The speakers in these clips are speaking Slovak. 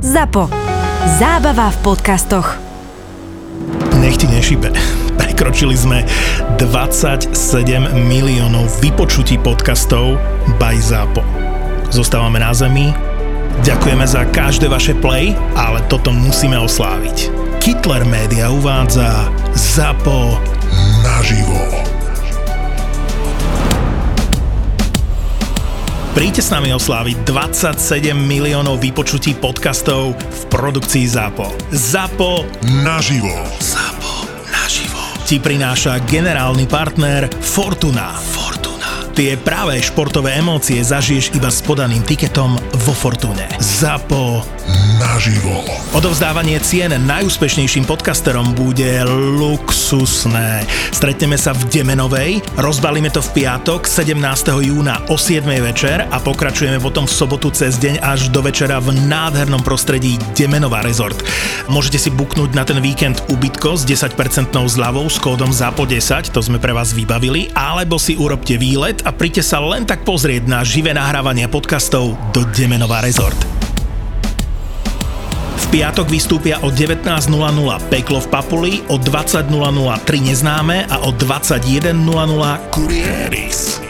ZAPO. Zábava v podcastoch. Nech ti nešibe. Prekročili sme 27 miliónov vypočutí podcastov by ZAPO. Zostávame na zemi. Ďakujeme za každé vaše play, ale toto musíme osláviť. Kittler Media uvádza ZAPO naživo. Príďte s nami osláviť 27 miliónov vypočutí podcastov v produkcii ZAPO. ZAPO naživo. ZAPO naživo. Ti prináša generálny partner Fortuna. Fortuna. Tie práve športové emócie zažiješ iba s podaným tiketom vo Fortune. ZAPO naživo. Odovzdávanie cien najúspešnejším podcasterom bude luxusné. Stretneme sa v Demenovej, rozbalíme to v piatok 17. júna o 7. večer a pokračujeme potom v sobotu cez deň až do večera v nádhernom prostredí Demenová rezort. Môžete si buknúť na ten víkend ubytko s 10% zľavou s kódom ZAPO10, to sme pre vás vybavili, alebo si urobte výlet a príďte sa len tak pozrieť na živé nahrávanie podcastov do Demenová rezort piatok vystúpia o 19.00 Peklo v Papuli, o 20.00 Tri neznáme a o 21.00 Kurieris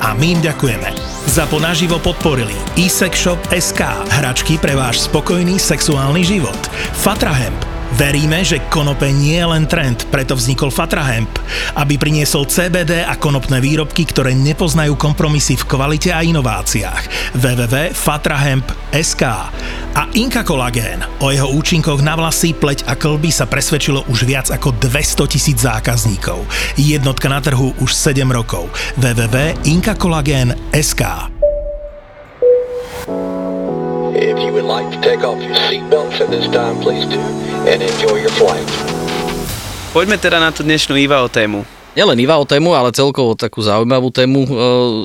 a my im ďakujeme. ZAPO naživo podporili e-sexshop SK, hračky pre váš spokojný sexuálny život. Fatrahemp, Veríme, že konope nie je len trend, preto vznikol Fatrahemp, aby priniesol CBD a konopné výrobky, ktoré nepoznajú kompromisy v kvalite a inováciách. www.fatrahemp.sk A Inka Kolagén. O jeho účinkoch na vlasy, pleť a klby sa presvedčilo už viac ako 200 tisíc zákazníkov. Jednotka na trhu už 7 rokov. www.inkakolagén.sk If you would like to take off your seatbelts at this time, please do, and enjoy your flight. Poďme teda na tú dnešnú IVAO tému. Nielen IVAO tému, ale celkovo takú zaujímavú tému e,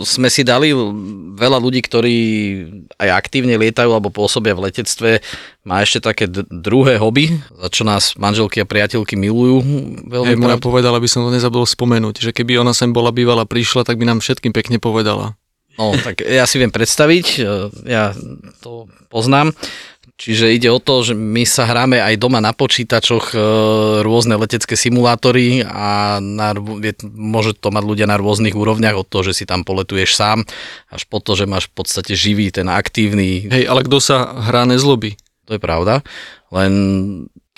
sme si dali. Veľa ľudí, ktorí aj aktívne lietajú alebo pôsobia v letectve, má ešte také d- druhé hobby, za čo nás manželky a priateľky milujú. Veľmi hey, moja povedala, aby som to nezabudol spomenúť, že keby ona sem bola bývala, prišla, tak by nám všetkým pekne povedala. No, tak ja si viem predstaviť, e, ja to poznám. Čiže ide o to, že my sa hráme aj doma na počítačoch e, rôzne letecké simulátory a na, môže to mať ľudia na rôznych úrovniach, od toho, že si tam poletuješ sám, až po to, že máš v podstate živý, ten aktívny... Hej, ale kto sa hrá nezlobí? To je pravda, len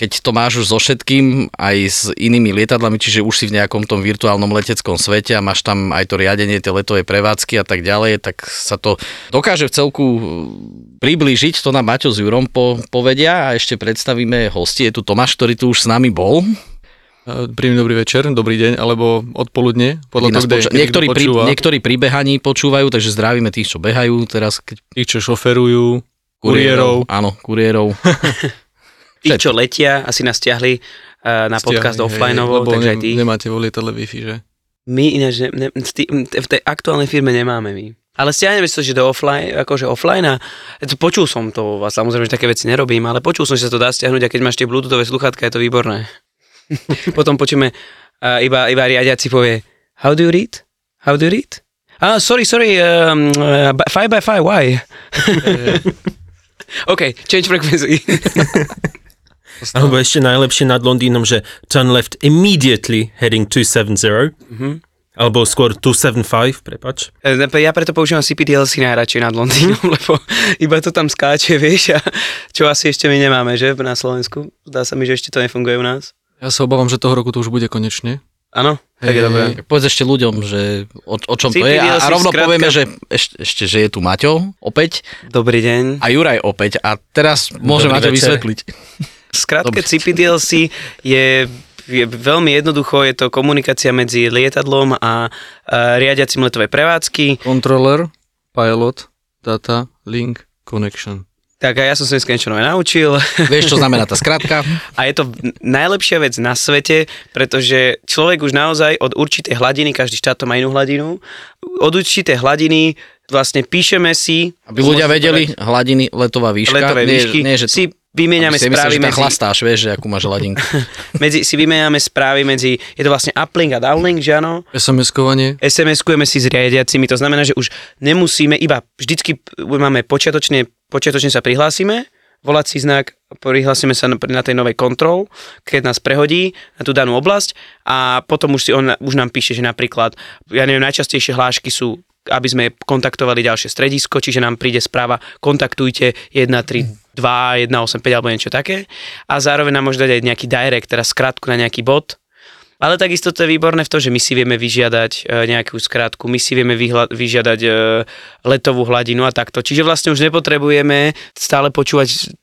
keď to máš už so všetkým, aj s inými lietadlami, čiže už si v nejakom tom virtuálnom leteckom svete a máš tam aj to riadenie tej letovej prevádzky a tak ďalej, tak sa to dokáže v celku uh, priblížiť, to nám Maťo s Jurom po, povedia a ešte predstavíme hosti. Je tu Tomáš, ktorý tu už s nami bol. Príjemný dobrý večer, dobrý deň, alebo odpoludne, podľa toho, kde poča- niektorí, pri, niektorí pri behaní počúvajú, takže zdravíme tých, čo behajú teraz. Keď... Tých, čo šoferujú, kuriérov. Áno, kuriérov. Tí, čo letia, asi nás stiahli uh, na stiahli, podcast offlineovo, takže ne, aj tí. Nemáte vo lietadle Wi-Fi, že? My ináč, ne, ne, v tej aktuálnej firme nemáme my. Ale stiahneme si to, že do offline, akože offline a to počul som to, a samozrejme, že také veci nerobím, ale počul som, že sa to dá stiahnuť a keď máš tie bluetoothové sluchátka, je to výborné. Potom počujeme, uh, iba, iba riadiaci povie, how do you read? How do you read? Ah, sorry, sorry, um, uh, five by five, why? OK, change frequency. Alebo ešte najlepšie nad Londýnom, že turn left immediately heading 270. Mm-hmm. Alebo skôr 275, prepač. E, ja preto používam CPDLC najradšej nad Londýnom, lebo iba to tam skáče, vieš, a čo asi ešte my nemáme, že, na Slovensku. Zdá sa mi, že ešte to nefunguje u nás. Ja sa obávam, že toho roku to už bude konečne. Áno, tak je dobré. Povedz ešte ľuďom, že o, o čom to je a, a rovno skratka... povieme, že ešte, ešte, že je tu Maťo opäť. Dobrý deň. A Juraj opäť a teraz môže Maťo vysvetliť. Skratke CPDLC je je veľmi jednoducho, je to komunikácia medzi lietadlom a, a riadiacim letovej prevádzky. Controller, pilot, data, link, connection. Tak a ja som sa dneska niečo nové naučil. Vieš, čo znamená tá skratka? A je to najlepšia vec na svete, pretože človek už naozaj od určitej hladiny, každý štát to má inú hladinu, od určitej hladiny vlastne píšeme si... Aby ľudia vedeli, hladiny, letová výška. Letové nie, výšky, nie, že si vymieňame si správy tam medzi, chlastáš, vieš, že akú máš hladinku. medzi, si vymieňame správy medzi, je to vlastne uplink a downlink, že áno? SMS-kovanie. SMS-kujeme si s riadiacimi, to znamená, že už nemusíme, iba vždycky máme počiatočne, počiatočne sa prihlásime, volací znak, prihlásime sa na, na tej novej kontrol, keď nás prehodí na tú danú oblasť a potom už, si on, už nám píše, že napríklad, ja neviem, najčastejšie hlášky sú aby sme kontaktovali ďalšie stredisko, čiže nám príde správa, kontaktujte 132, 185 alebo niečo také a zároveň nám môže dať aj nejaký direct, teda skratku na nejaký bod, ale takisto to je výborné v tom, že my si vieme vyžiadať e, nejakú skratku, my si vieme vyhla- vyžiadať e, letovú hladinu a takto. Čiže vlastne už nepotrebujeme stále počúvať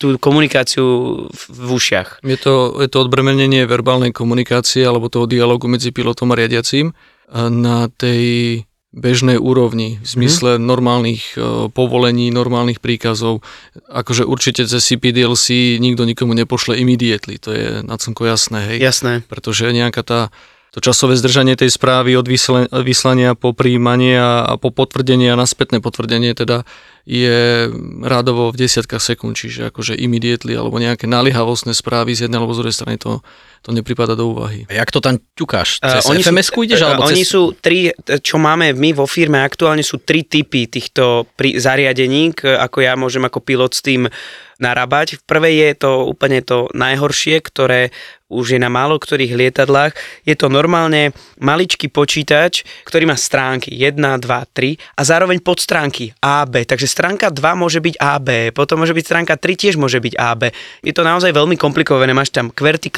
tú komunikáciu v, ušiach. Je to, je to odbremenenie verbálnej komunikácie alebo toho dialogu medzi pilotom a riadiacím na tej bežnej úrovni, v zmysle mm. normálnych uh, povolení, normálnych príkazov. Akože určite cez CPDLC nikto nikomu nepošle immediately, to je na slnko jasné, hej. Jasné. Pretože nejaká tá to časové zdržanie tej správy od vyslania po príjmanie a, a po potvrdenie a na spätné potvrdenie teda je rádovo v desiatkách sekúnd, čiže akože immediately alebo nejaké naliehavostné správy z jednej alebo z druhej strany to, to nepripada do úvahy. A jak to tam ťukáš? Uh, Cez uh, FMS-ku ideš? Alebo uh, oni cez... sú tri, čo máme my vo firme aktuálne sú tri typy týchto pri, zariadení, k- ako ja môžem ako pilot s tým narábať. V prvej je to úplne to najhoršie, ktoré už je na málo ktorých lietadlách. Je to normálne maličký počítač, ktorý má stránky 1, 2, 3 a zároveň podstránky A, B. Takže stránka 2 môže byť A, B, potom môže byť stránka 3 tiež môže byť A, B. Je to naozaj veľmi komplikované, máš tam QWERTY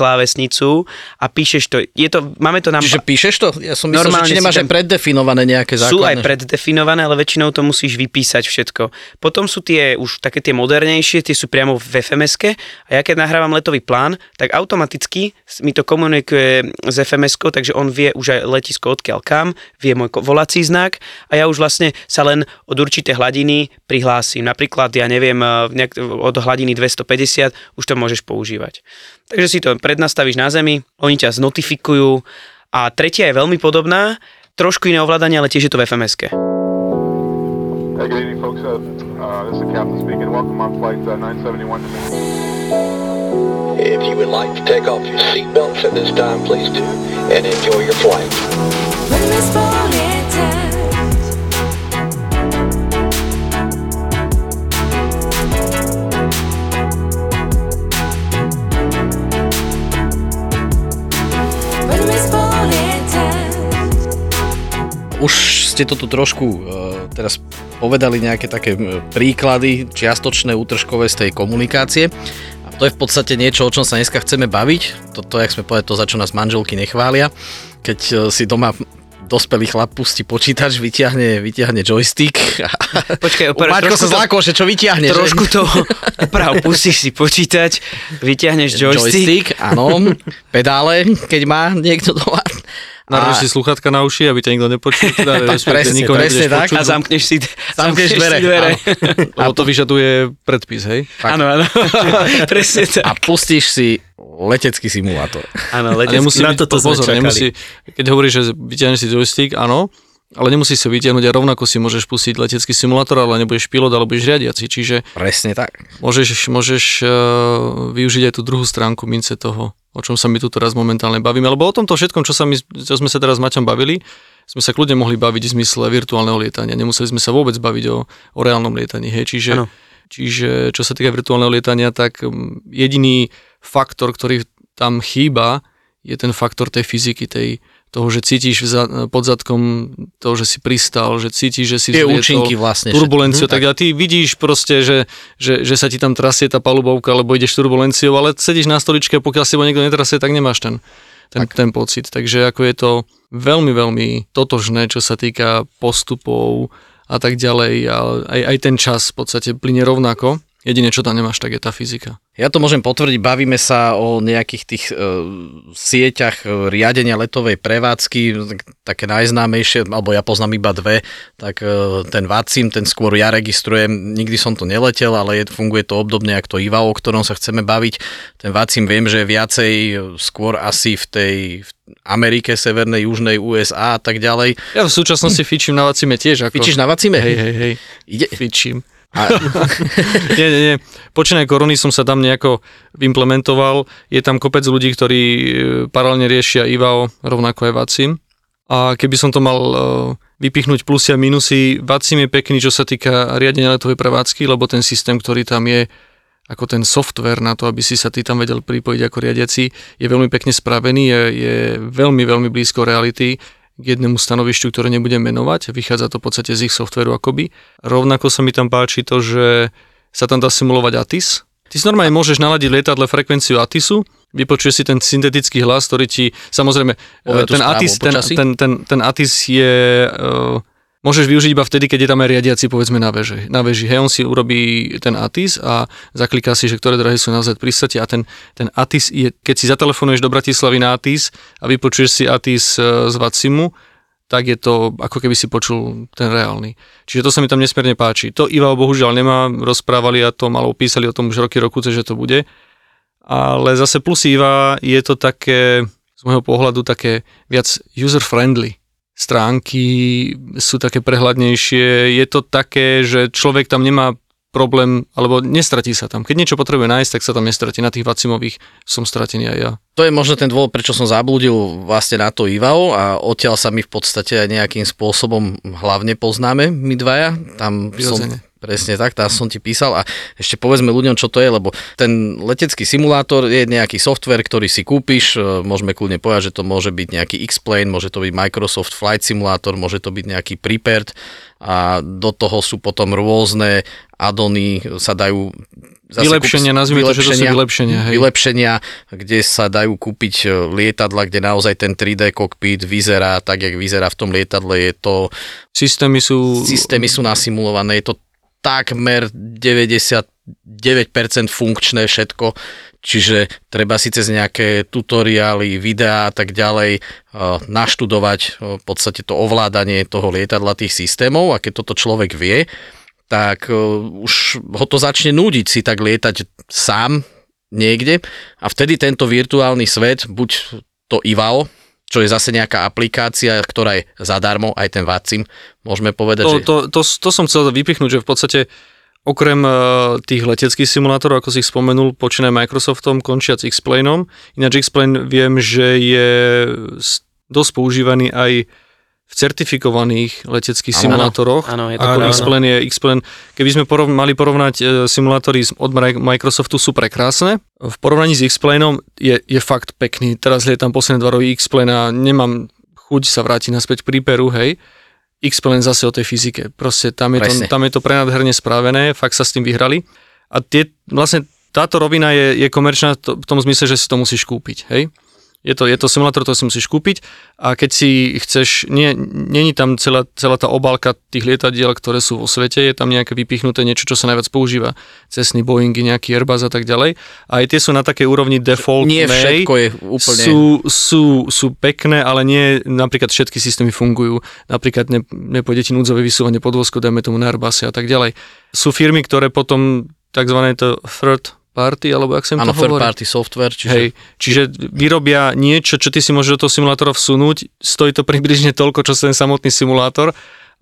klávesnicu a píšeš to. Je to máme to nám... Čiže píšeš to? Ja som myslel, Normálne že či nemáš tam- aj preddefinované nejaké základné. Sú aj preddefinované, ale väčšinou to musíš vypísať všetko. Potom sú tie už také tie modernejšie, tie sú priamo v fms a ja keď nahrávam letový plán, tak automaticky mi to komunikuje s fms takže on vie už aj letisko odkiaľ kam, vie môj volací znak a ja už vlastne sa len od určité hladiny prihlásim. Napríklad, ja neviem, eh, nejak, od hladiny 250 už to môžeš používať. Takže si to prednastavíš na zemi, oni ťa znotifikujú a tretia je veľmi podobná, trošku iné ovládanie, ale tiež je to v fms Hey, good evening, folks. Uh, uh, this is the captain speaking. Welcome on flight uh, 971 to If you would like to take off your seatbelts at this time, please do, and enjoy your flight. Už ste to tu trošku uh, teraz povedali nejaké také e, príklady čiastočné, útržkové z tej komunikácie. A to je v podstate niečo, o čom sa dneska chceme baviť. Toto, jak sme povedali, to, za čo nás manželky nechvália. Keď e, si doma dospelý chlap pustí počítač, vyťahne, vyťahne joystick. A... Počkaj, U Maťko sa zlákol, že čo vyťahne. že? Trošku to uprav, pustíš si počítač, vyťahneš joystick. joystick, áno, pedále, keď má niekto doma. Narož si sluchatka na uši, aby ťa nikto nepočul, teda presne, presne tak. počuť, A zamkneš si, Zamkneš dvere, si dvere. lebo to vyžaduje predpis, hej? Áno, áno, presne tak. a pustíš si letecký simulátor. Áno, A letecký. nemusí na byť, toto sme pozor, nemusí, keď hovoríš, že vyťahneš si joystick, áno, ale nemusí sa vyťahnuť a rovnako si môžeš pustiť letecký simulátor, ale nebudeš pilot alebo budeš riadiaci, čiže Presne tak. môžeš, môžeš uh, využiť aj tú druhú stránku mince toho, o čom sa my tu teraz momentálne bavíme, lebo o tomto všetkom, čo, sa my, čo sme sa teraz s Maťom bavili, sme sa kľudne mohli baviť v zmysle virtuálneho lietania. Nemuseli sme sa vôbec baviť o, o reálnom lietaní. Hej. Čiže, čiže čo sa týka virtuálneho lietania, tak jediný faktor, ktorý tam chýba, je ten faktor tej fyziky, tej, toho, že cítiš za, pod zadkom toho, že si pristal, že cítiš, že si Tie vzlietol, účinky vlastne. turbulenciu, všetko. tak a ty vidíš proste, že, že, že sa ti tam trasie tá palubovka, alebo ideš turbulenciou, ale sedíš na stoličke pokiaľ si ho niekto netrasie, tak nemáš ten, ten, ten pocit. Takže ako je to veľmi, veľmi totožné, čo sa týka postupov a tak ďalej. A aj, aj ten čas v podstate plyne rovnako. Jediné, čo tam nemáš, tak je tá fyzika. Ja to môžem potvrdiť, bavíme sa o nejakých tých e, sieťach e, riadenia letovej prevádzky, tak- také najznámejšie, alebo ja poznám iba dve, tak e, ten Vacim, ten skôr ja registrujem, nikdy som to neletel, ale je, funguje to obdobne ako to IVA, o ktorom sa chceme baviť. Ten Vacim viem, že je viacej e, skôr asi v tej v Amerike, Severnej, Južnej, USA a tak ďalej. Ja v súčasnosti fičím na Vacime tiež. Ako... Fičíš na Vacime? Hej, hej, hej. Ide... Fičím. A, nie, nie, nie. Počínaj korony som sa tam nejako implementoval. Je tam kopec ľudí, ktorí e, paralelne riešia IVAO, rovnako aj Vacim. A keby som to mal e, vypichnúť plusy a minusy, Vacim je pekný, čo sa týka riadenia letovej prevádzky, lebo ten systém, ktorý tam je, ako ten software na to, aby si sa ty tam vedel pripojiť ako riadiaci, je veľmi pekne spravený, je, je veľmi, veľmi blízko reality k jednému stanovišťu, ktoré nebudem menovať. Vychádza to v podstate z ich softveru akoby. Rovnako sa mi tam páči to, že sa tam dá simulovať ATIS. Ty si normálne môžeš naladiť lietadle frekvenciu ATISu, vypočuješ si ten syntetický hlas, ktorý ti, samozrejme, Povie ten správu ATIS, ten, ten, ten, ten ATIS je... Uh, môžeš využiť iba vtedy, keď je tam aj riadiaci, povedzme, na veži. Na veži. Hej, on si urobí ten ATIS a zakliká si, že ktoré drahy sú naozaj pristate a ten, ten ATIS je, keď si zatelefonuješ do Bratislavy na ATIS a vypočuješ si ATIS e, z Vacimu, tak je to ako keby si počul ten reálny. Čiže to sa mi tam nesmierne páči. To Iva bohužiaľ nemá, rozprávali a to malo písali o tom už roky rokuce, že to bude. Ale zase plus Iva je to také, z môjho pohľadu, také viac user-friendly stránky sú také prehľadnejšie, je to také, že človek tam nemá problém, alebo nestratí sa tam. Keď niečo potrebuje nájsť, tak sa tam nestratí. Na tých vacimových som stratený aj ja. To je možno ten dôvod, prečo som zabludil vlastne na to IVAO a odtiaľ sa my v podstate nejakým spôsobom hlavne poznáme, my dvaja. Tam som, Prirodzene. Presne tak, tam som ti písal a ešte povedzme ľuďom, čo to je, lebo ten letecký simulátor je nejaký software, ktorý si kúpiš, e, môžeme kľudne povedať, že to môže byť nejaký X-Plane, môže to byť Microsoft Flight Simulator, môže to byť nejaký Prepared a do toho sú potom rôzne addony, sa dajú zase Vylepšenia, kúp- nazvime to, že to sú vylepšenia, hej. vylepšenia, kde sa dajú kúpiť e, lietadla, kde naozaj ten 3D kokpit vyzerá tak, jak vyzerá v tom lietadle. Je to, Systémy sú... systémy sú nasimulované, je to takmer 99% funkčné všetko, čiže treba si cez nejaké tutoriály, videá a tak ďalej e, naštudovať e, v podstate to ovládanie toho lietadla, tých systémov. A keď toto človek vie, tak e, už ho to začne núdiť si tak lietať sám niekde. A vtedy tento virtuálny svet, buď to IVAO, čo je zase nejaká aplikácia, ktorá je zadarmo, aj ten Vacim, môžeme povedať, To, že... to, to, to som chcel vypichnúť, že v podstate okrem eh, tých leteckých simulátorov, ako si ich spomenul, počínaj Microsoftom, končiac X-Planeom. Ináč X-Plane viem, že je dosť používaný aj v certifikovaných leteckých Áno, simulátoroch. áno, je to ako. X-Plane je X-Plane. Keby sme porov, mali porovnať e, simulátory od Microsoftu, sú prekrásne. V porovnaní s X-Planeom je, je fakt pekný. Teraz lietam posledné dva roky X-Plane a nemám chuť sa vrátiť naspäť pri Peru, hej. X-Plane zase o tej fyzike. Proste tam je, to, tam je to prenádherne spravené, fakt sa s tým vyhrali. A tie, vlastne táto rovina je, je komerčná v tom zmysle, že si to musíš kúpiť, hej. Je to, je to simulátor, to si musíš kúpiť a keď si chceš, nie, není tam celá, celá tá obálka tých lietadiel, ktoré sú vo svete, je tam nejaké vypichnuté niečo, čo sa najviac používa. Cessny, Boeingy, nejaký Airbus a tak ďalej. A aj tie sú na takej úrovni default Nie všetko je úplne... sú, sú, sú pekné, ale nie napríklad všetky systémy fungujú. Napríklad ne, nepôjde ti núdzové vysúvanie podvozku, dajme tomu na Airbuse a tak ďalej. Sú firmy, ktoré potom tzv. to third party, alebo ak sa im Áno, to hovorí. party software, čiže Hej, čiže vyrobia niečo, čo ty si môžeš do toho simulátora vsunúť, stojí to približne toľko, čo ten samotný simulátor,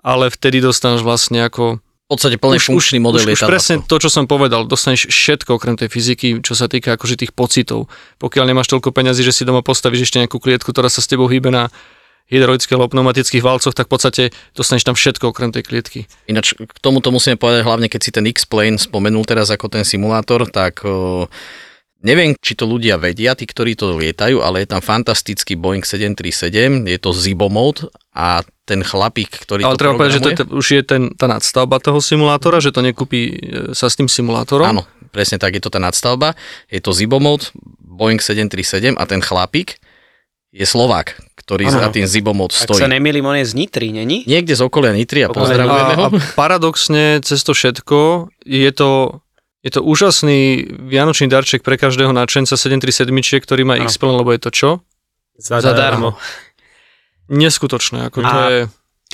ale vtedy dostaneš vlastne ako... v podstate plne funkčný model už, už presne to, čo som povedal, dostaneš všetko okrem tej fyziky, čo sa týka akože tých pocitov. Pokiaľ nemáš toľko peňazí, že si doma postavíš ešte nejakú klietku, ktorá sa s tebou hýbe na hydraulických alebo pneumatických valcoch, tak v podstate dostaneš tam všetko okrem tej klietky. Ináč k tomuto musíme povedať hlavne, keď si ten X-Plane spomenul teraz ako ten simulátor, tak neviem, či to ľudia vedia, tí, ktorí to lietajú, ale je tam fantastický Boeing 737, je to Zibo mode a ten chlapík, ktorý Ale to treba povedať, že to je, už je ten, tá nadstavba toho simulátora, že to nekúpi e, sa s tým simulátorom. Áno, presne tak, je to tá nadstavba, je to Zibo mode, Boeing 737 a ten chlapík je Slovák, ktorý Áno. za tým Zibo mode Ak stojí. sa nemýlim, on je z Nitry, není? Niekde z okolia Nitry a pozdravujeme ho. A, a paradoxne cez to všetko je to Je to úžasný vianočný darček pre každého nadšenca 737, ktorý má. X-Plan, lebo je to čo? Zadarmo. Neskutočné, ako to A- je...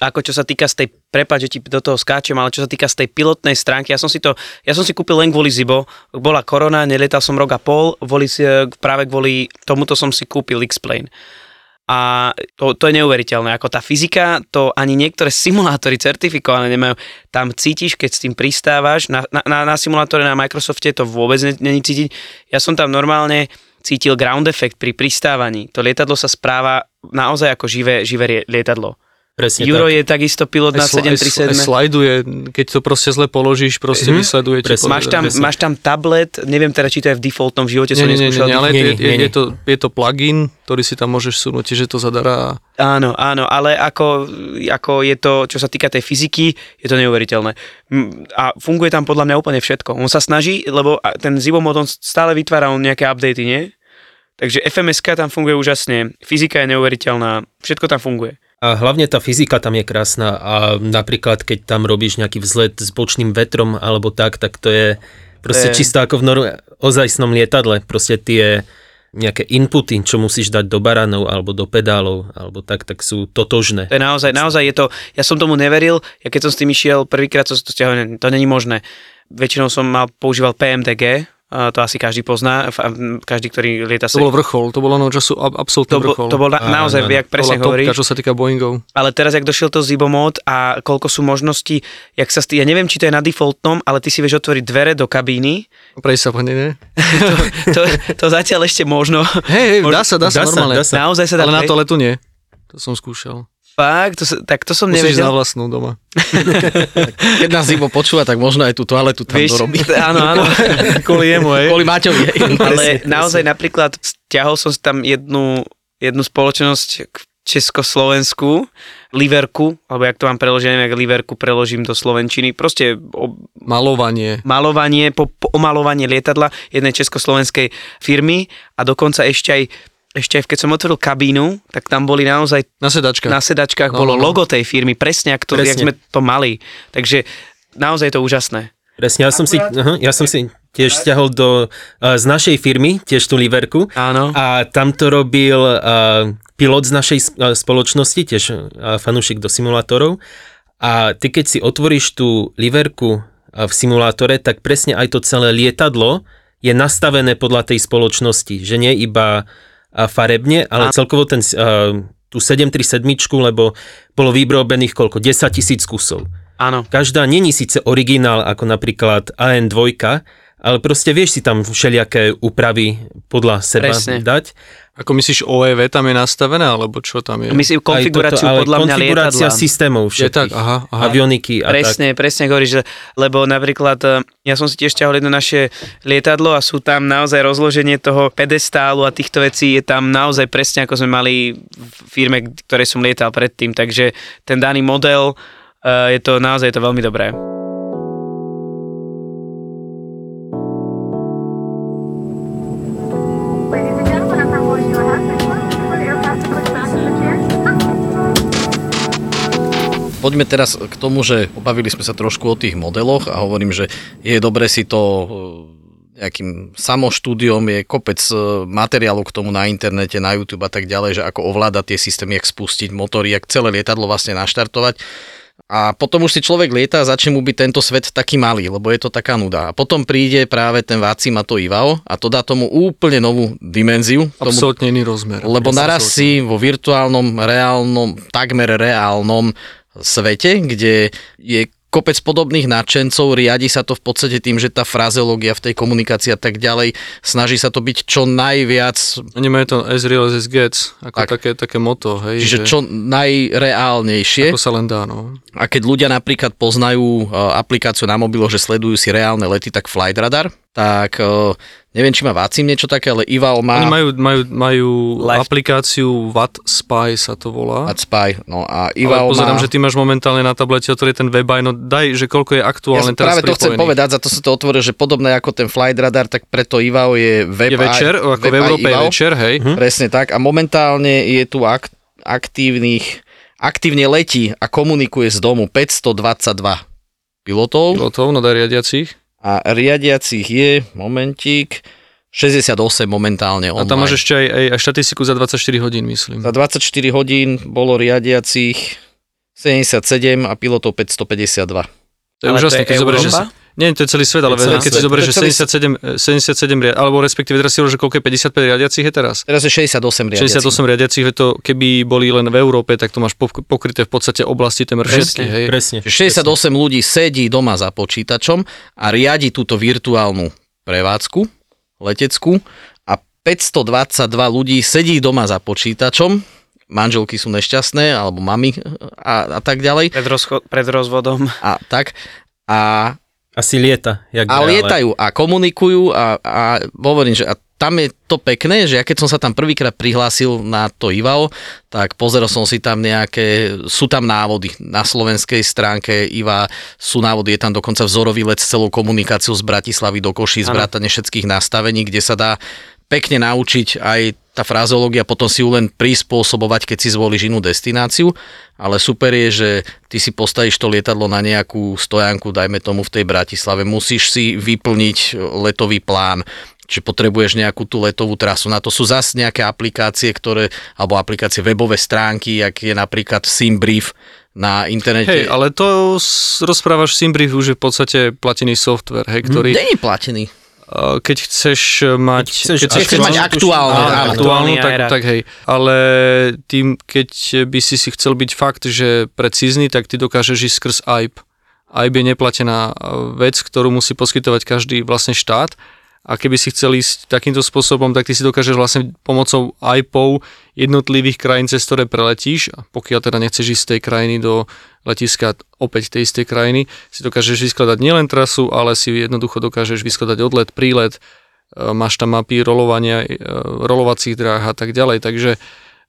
ako čo sa týka z tej, prepáč, že ti do toho skáčem, ale čo sa týka z tej pilotnej stránky, ja som si to, ja som si kúpil len kvôli Zibo, bola korona, nelietal som rok a pol, kvôli, si- práve kvôli tomuto som si kúpil X-Plane. A to, to je neuveriteľné, ako tá fyzika, to ani niektoré simulátory certifikované nemajú. Tam cítiš, keď s tým pristávaš, na, na, na, simulátore na Microsofte to vôbec ne- není cítiť. Ja som tam normálne cítil ground effect pri pristávaní. To lietadlo sa správa naozaj ako živé, živé lietadlo. Presne Juro tak. je takisto pilot na Aj, sl- aj, sl- aj 737. slajduje, keď to proste zle položíš, proste Mhm. vysleduje Presne. Máš tam, presne. máš tam tablet, neviem teda, či to je v defaultnom, v živote Nie, som nie, nie, neskúšal. nie, ale Nie, je, nie, je, nie. je, to, je to plugin, ktorý si tam môžeš sunúť, čiže to zadará. Áno, áno, ale ako, ako je to, čo sa týka tej fyziky, je to neuveriteľné. A funguje tam podľa mňa úplne všetko. On sa snaží, lebo ten Zibomod, on stále vytvára on nejaké updaty, nie? Takže FMSK tam funguje úžasne, fyzika je neuveriteľná, všetko tam funguje. A hlavne tá fyzika tam je krásna a napríklad keď tam robíš nejaký vzlet s bočným vetrom alebo tak, tak to je proste je- čisto ako v nor- ozajstnom lietadle. Proste tie nejaké inputy, čo musíš dať do baranov alebo do pedálov alebo tak, tak sú totožné. To je naozaj, naozaj je to, ja som tomu neveril, ja keď som s tým išiel prvýkrát, som si to stiahol, to není možné. Väčšinou som mal, používal PMDG, to asi každý pozná, každý, ktorý lieta To bol vrchol, to bolo no času ab- absolútny to, bol, vrchol. to bol na, naozaj, áno. jak To presne bola topka, čo sa týka Boeingov. Ale teraz, jak došiel to Zibomod a koľko sú možností, jak sa stý, ja neviem, či to je na defaultnom, ale ty si vieš otvoriť dvere do kabíny. Prej sa, pane, ne? To, to zatiaľ ešte možno. Hej, hej, dá sa, dá sa, Dá sa, normálne. dá sa. Naozaj sa dá Ale na pre- toaletu nie. To som skúšal. Fakt, to, sa- tak to som Musíš na nevedel. vlastnú doma. Keď nás Zibo počúva, tak možno aj tú toaletu tam Vieš, dorobí. áno, áno. Kvôli jemu, hej. Kvôli Maťovi. hej. Ale Presne, naozaj napríklad stiahol som si tam jednu, jednu spoločnosť k Československu, Liverku, alebo jak to mám preložené, neviem, Liverku preložím do Slovenčiny, proste o, Malovanie. malovanie, po, po omalovanie lietadla jednej československej firmy a dokonca ešte aj ešte aj keď som otvoril kabínu, tak tam boli naozaj Na sedačkách. na sedačkách No, bolo no, no. logo tej firmy, presne ako to, Presne. jak sme to mali. Takže naozaj je to úžasné. Presne, ja som, si, aha, ja som si tiež stiahol do, uh, z našej firmy, tiež tú Liverku. Áno. A tam to robil uh, pilot z našej uh, spoločnosti, tiež uh, fanúšik do simulátorov. A ty keď si otvoríš tú Liverku uh, v simulátore, tak presne aj to celé lietadlo je nastavené podľa tej spoločnosti, že nie iba farebne, ale A- celkovo ten, tú 737, lebo bolo vyrobených koľko? 10 tisíc kusov. Áno. Každá není síce originál ako napríklad AN2, ale proste vieš si tam všelijaké úpravy podľa seba Presne. dať. Ako myslíš, OEV tam je nastavené, alebo čo tam je? Myslím konfiguráciu toto, ale podľa mňa konfigurácia lietadla. systémov Je tak, všetkých. aha, aha. Avioniky a tak. Presne, presne ako hovoríš, že- lebo napríklad e, ja som si tiež ťahol jedno naše lietadlo a sú tam naozaj rozloženie toho pedestálu a týchto vecí je tam naozaj presne ako sme mali v firme, ktoré som lietal predtým, takže ten daný model e, je to naozaj je to veľmi dobré. Poďme teraz k tomu, že pobavili sme sa trošku o tých modeloch a hovorím, že je dobre si to e, nejakým samoštúdiom, je kopec e, materiálov k tomu na internete, na YouTube a tak ďalej, že ako ovládať tie systémy, jak spustiť motory, jak celé lietadlo vlastne naštartovať. A potom už si človek lieta a začne mu byť tento svet taký malý, lebo je to taká nuda. A potom príde práve ten Vácim a to Ivao a to dá tomu úplne novú dimenziu. Absolutne iný rozmer. lebo naraz si vo virtuálnom, reálnom, takmer reálnom svete, kde je kopec podobných nadšencov, riadi sa to v podstate tým, že tá frazeológia v tej komunikácii a tak ďalej, snaží sa to byť čo najviac, Oni majú to as real as it gets, ako Tak. také, také moto, hej. čiže že čo najreálnejšie. Ako sa len dá, no. A keď ľudia napríklad poznajú e, aplikáciu na mobiloch, že sledujú si reálne lety, tak Flight Radar, tak e, neviem, či má Vácim niečo také, ale Ivao má... Oni majú, majú, majú Live- aplikáciu Watt Spy sa to volá. Mať Spy, no a Ale Ivao pozerám, má... že ty máš momentálne na tablete otvorí ten web aj, no daj, že koľko je Ja aktuálne som teraz práve to chcem povedať, za to sa to otvoril, že podobné ako ten Flight Radar, tak preto Ivao je web Je večer, aj, ako web v Európe je večer, hej. Hm? Presne tak. A momentálne je tu ak- aktívnych, aktívne letí a komunikuje z domu 522 pilotov. Pilotov, no riadiacich. A riadiacich je, momentík, 68 momentálne A online. tam máš ešte aj, aj, aj štatistiku za 24 hodín, myslím. Za 24 hodín bolo riadiacich 77 a pilotov 552. To je Ale úžasné, keď zoberieš, že... Nie, to je celý svet, ale celý keď si zoberieš, že je celý 77, 77 riad, alebo respektíve teraz si hovoríš, že koľko je 55 riadiacich je teraz? Teraz je 68 riadiacich. 68 riadiacich, to, keby boli len v Európe, tak to máš pok- pokryté v podstate oblasti temer všetky, hej. Presne. Čiže 68 ľudí sedí doma za počítačom a riadi túto virtuálnu prevádzku leteckú a 522 ľudí sedí doma za počítačom, manželky sú nešťastné, alebo mami a, a tak ďalej. Pred, rozcho- pred rozvodom. A tak. A Asi lieta. Jak A reále. lietajú a komunikujú a, a hovorím, že a tam je to pekné, že ja keď som sa tam prvýkrát prihlásil na to IVAO, tak pozeral som si tam nejaké, sú tam návody na slovenskej stránke IVA, sú návody, je tam dokonca vzorový let s celou komunikáciou z Bratislavy do Koší, z vrátane všetkých nastavení, kde sa dá pekne naučiť aj tá frazeológia, potom si ju len prispôsobovať, keď si zvolíš inú destináciu, ale super je, že ty si postavíš to lietadlo na nejakú stojanku, dajme tomu v tej Bratislave, musíš si vyplniť letový plán, či potrebuješ nejakú tú letovú trasu. Na to sú zase nejaké aplikácie, ktoré, alebo aplikácie webové stránky, jak je napríklad SimBrief na internete. Hej, ale to rozprávaš Simbrief už je v podstate platený software, hej, ktorý, Není platený. Uh, keď chceš mať... chceš- Keď chceš mať aktuálne, Áno, Aktuálny tak, tak hej. Ale tým, keď by si si chcel byť fakt, že precízny, tak ty dokážeš ísť skrz AIP. AIP je neplatená uh, vec, ktorú musí poskytovať každý vlastne štát. A keby si chcel ísť takýmto spôsobom, tak ty si dokážeš vlastne pomocou AIPov jednotlivých krajín, cez ktoré preletíš, pokiaľ teda nechceš ísť z tej krajiny do letiska opäť tej istej krajiny, si dokážeš vyskladať nielen trasu, ale si jednoducho dokážeš vyskladať odlet, prílet, e, máš tam mapy rolovania, e, rolovacích dráh a tak ďalej, takže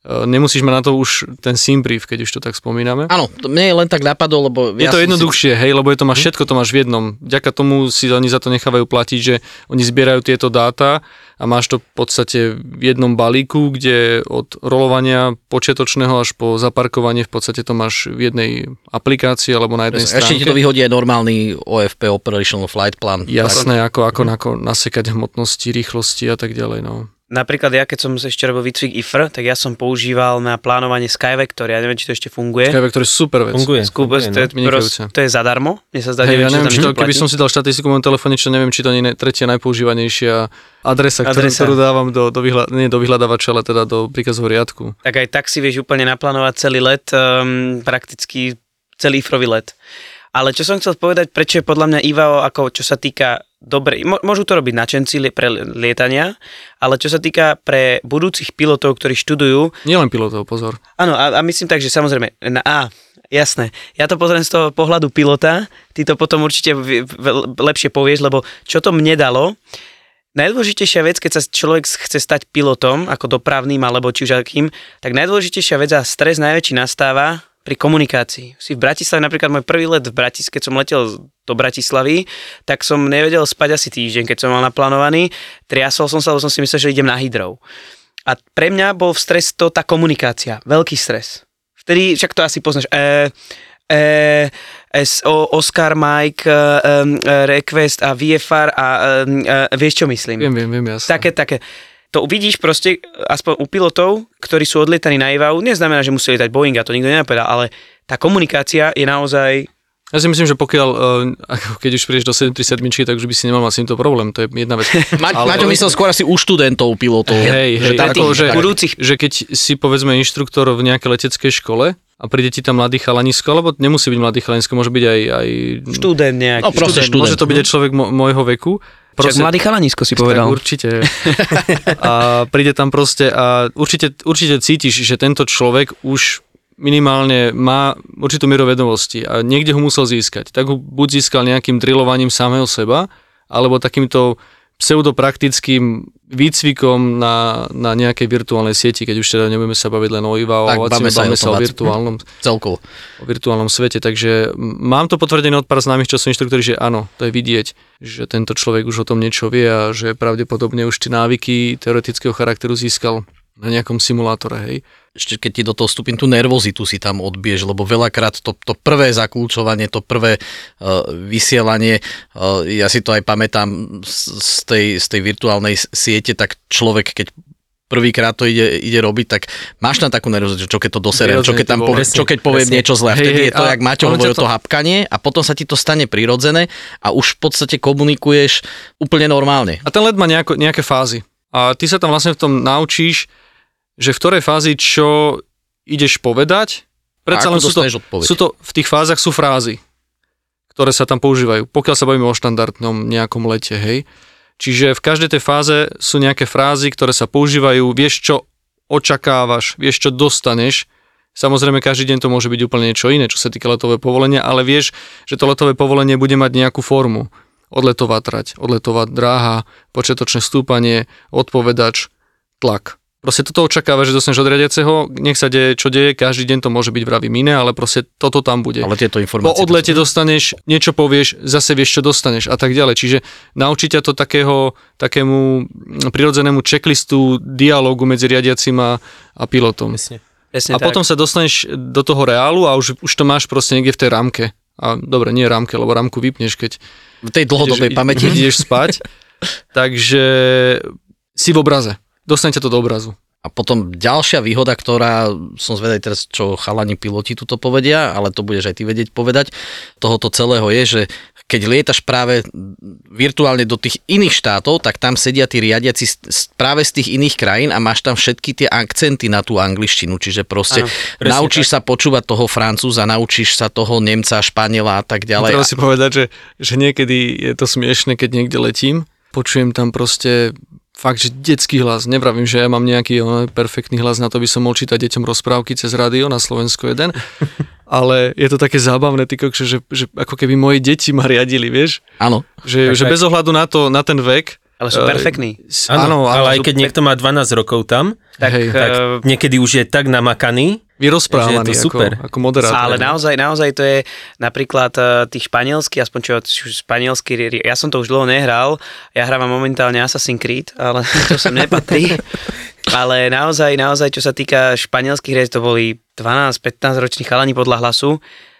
nemusíš mať na to už ten simbrief, keď už to tak spomíname. Áno, to mne len tak napadlo, lebo... Je ja to som si- jednoduchšie, hej, lebo je to máš všetko, to máš v jednom. Vďaka tomu si oni za to nechávajú platiť, že oni zbierajú tieto dáta a máš to v podstate v jednom balíku, kde od rolovania počiatočného až po zaparkovanie v podstate to máš v jednej aplikácii alebo na jednej Ešte stránke. ti to vyhodí aj normálny OFP, Operational Flight Plan. Jasné, ako, ako, ako nasekať hmotnosti, rýchlosti a tak ďalej. No. Napríklad ja, keď som ešte robil výcvik IFR, tak ja som používal na plánovanie Skyvector, ja neviem, či to ešte funguje. Skyvector je super vec. Funguje. Skúbe, funguje, to, je no. prost, to je zadarmo, mne sa zdá, Hej, neviem, ja či neviem, či tam to, keby som si dal štatistiku mojom telefóne, čo neviem, či to nie je tretia najpoužívanejšia adresa, ktorú, Adresa. ktorú dávam do, do, vyhľa, nie do vyhľadávača, ale teda do príkazového riadku. tak aj tak si vieš úplne naplánovať celý let, um, prakticky celý ifrový let. Ale čo som chcel povedať, prečo je podľa mňa IVAO, ako čo sa týka dobre, môžu to robiť načenci pre lietania, ale čo sa týka pre budúcich pilotov, ktorí študujú, Nielen pilotov, pozor. áno, a, a myslím tak, že samozrejme, na A, jasné, ja to pozriem z toho pohľadu pilota, ty to potom určite lepšie povieš, lebo čo to mne dalo, Najdôležitejšia vec, keď sa človek chce stať pilotom, ako dopravným alebo či už akým, tak najdôležitejšia vec a stres najväčší nastáva pri komunikácii. Si v Bratislave, napríklad môj prvý let v Bratis, keď som letel do Bratislavy, tak som nevedel spať asi týždeň, keď som mal naplánovaný. Triasol som sa, lebo som si myslel, že idem na hydrov. A pre mňa bol v stres to tá komunikácia, veľký stres. Vtedy, však to asi poznáš, e, e, S, o, Oscar, Mike, e, e, Request a VFR a e, e, vieš čo myslím? Viem, viem, viem, jasne. Také, také. To vidíš proste, aspoň u pilotov, ktorí sú odlietaní na IVAU, neznamená, že musí lietať Boeing, a to nikto nenapadá, ale tá komunikácia je naozaj Ja si myslím, že pokiaľ, ako keď už prídeš do 737, tak už by si nemal s týmto problém, to je jedna vec. Ma, Maťo myslel skôr asi u študentov pilotov. Hej, hej, tam ako, že, budúcich. že keď si povedzme inštruktor v nejakej leteckej škole a príde ti tam mladý chalanisko, alebo nemusí byť mladý chalanisko, môže byť aj, aj študent nejaký. No, proste študent. Môže to byť aj človek mo- môjho veku. Však mladý chalanisko si povedal. Tak určite. A príde tam proste a určite, určite cítiš, že tento človek už minimálne má určitú mieru vedomosti a niekde ho musel získať. Tak ho buď získal nejakým drillovaním samého seba, alebo takýmto pseudopraktickým výcvikom na, na nejakej virtuálnej sieti, keď už teda nebudeme sa baviť len o IVA, Tak, o bavme sa sa o virtuálnom Celkovo. o virtuálnom svete, takže mám to potvrdené od pár známych, čo sú inštruktori, že áno, to je vidieť, že tento človek už o tom niečo vie a že pravdepodobne už tie návyky teoretického charakteru získal na nejakom simulátore, hej. ešte keď ti do toho vstúpim, tú nervozitu si tam odbiješ, lebo veľakrát to, to prvé zakľúčovanie, to prvé uh, vysielanie, uh, ja si to aj pamätám z, z, tej, z tej virtuálnej siete, tak človek, keď prvýkrát to ide, ide robiť, tak máš tam takú nervozitu, čo keď to doserem, čo keď, tam povie, čo keď poviem presne. niečo zlé. Hej, vtedy hej, je to, a jak Maťo ťa to to- hapkanie a potom sa ti to stane prirodzené a už v podstate komunikuješ úplne normálne. A ten led má nejako, nejaké fázy. A ty sa tam vlastne v tom naučíš, že v ktorej fázi čo ideš povedať. Predsa len sú to, odpoveď? sú to, v tých fázach sú frázy, ktoré sa tam používajú, pokiaľ sa bavíme o štandardnom nejakom lete, hej. Čiže v každej tej fáze sú nejaké frázy, ktoré sa používajú, vieš čo očakávaš, vieš čo dostaneš. Samozrejme, každý deň to môže byť úplne niečo iné, čo sa týka letového povolenia, ale vieš, že to letové povolenie bude mať nejakú formu. Odletová trať, odletová dráha, počiatočné stúpanie, odpovedač, tlak. Proste toto očakáva, že dostaneš od riadiaceho, nech sa deje, čo deje, každý deň to môže byť vravím iné, ale proste toto tam bude. Ale tieto Po informácie... odlete dostaneš, niečo povieš, zase vieš, čo dostaneš a tak ďalej. Čiže naučiť ťa to takého, takému prirodzenému checklistu dialógu medzi riadiacim a, a pilotom. Presne. Presne A tak. potom sa dostaneš do toho reálu a už, už to máš proste niekde v tej rámke. A dobre, nie rámke, lebo rámku vypneš, keď v tej dlhodobej ideš, pamäti. ideš spať. Takže si v obraze. Dostane ťa to do obrazu. A potom ďalšia výhoda, ktorá som zvedavý teraz, čo chalani piloti tuto povedia, ale to budeš aj ty vedieť povedať, tohoto celého je, že keď lietaš práve virtuálne do tých iných štátov, tak tam sedia tí riadiaci práve z tých iných krajín a máš tam všetky tie akcenty na tú angličtinu, čiže proste Áno, naučíš sa počúvať toho Francúza, naučíš sa toho Nemca, Španiela a tak ďalej. Treba si povedať, že, že niekedy je to smiešne, keď niekde letím. Počujem tam proste fakt, že detský hlas. Nevravím, že ja mám nejaký o, perfektný hlas, na to by som mohol čítať deťom rozprávky cez rádio na Slovensku 1. Ale je to také zábavné, ty kokše, že, že ako keby moje deti ma riadili, vieš? Áno. Že, že bez ohľadu na, to, na ten vek. Ale sú eh, perfektní. s- Áno, ale aj keď niekto má 12 rokov tam, Tak, Hej, tak eh, niekedy už je tak namakaný, vyrozprávaní že je to super. Ako, ako moderátor. Ale naozaj, naozaj to je napríklad eh, tých španielský, aspoň čo španielský, ja som to už dlho nehral, ja hrávam momentálne Assassin's Creed, ale to sem nepatrí. ale naozaj, naozaj, čo sa týka španielských riec, to boli 12-15 roční chalani podľa hlasu.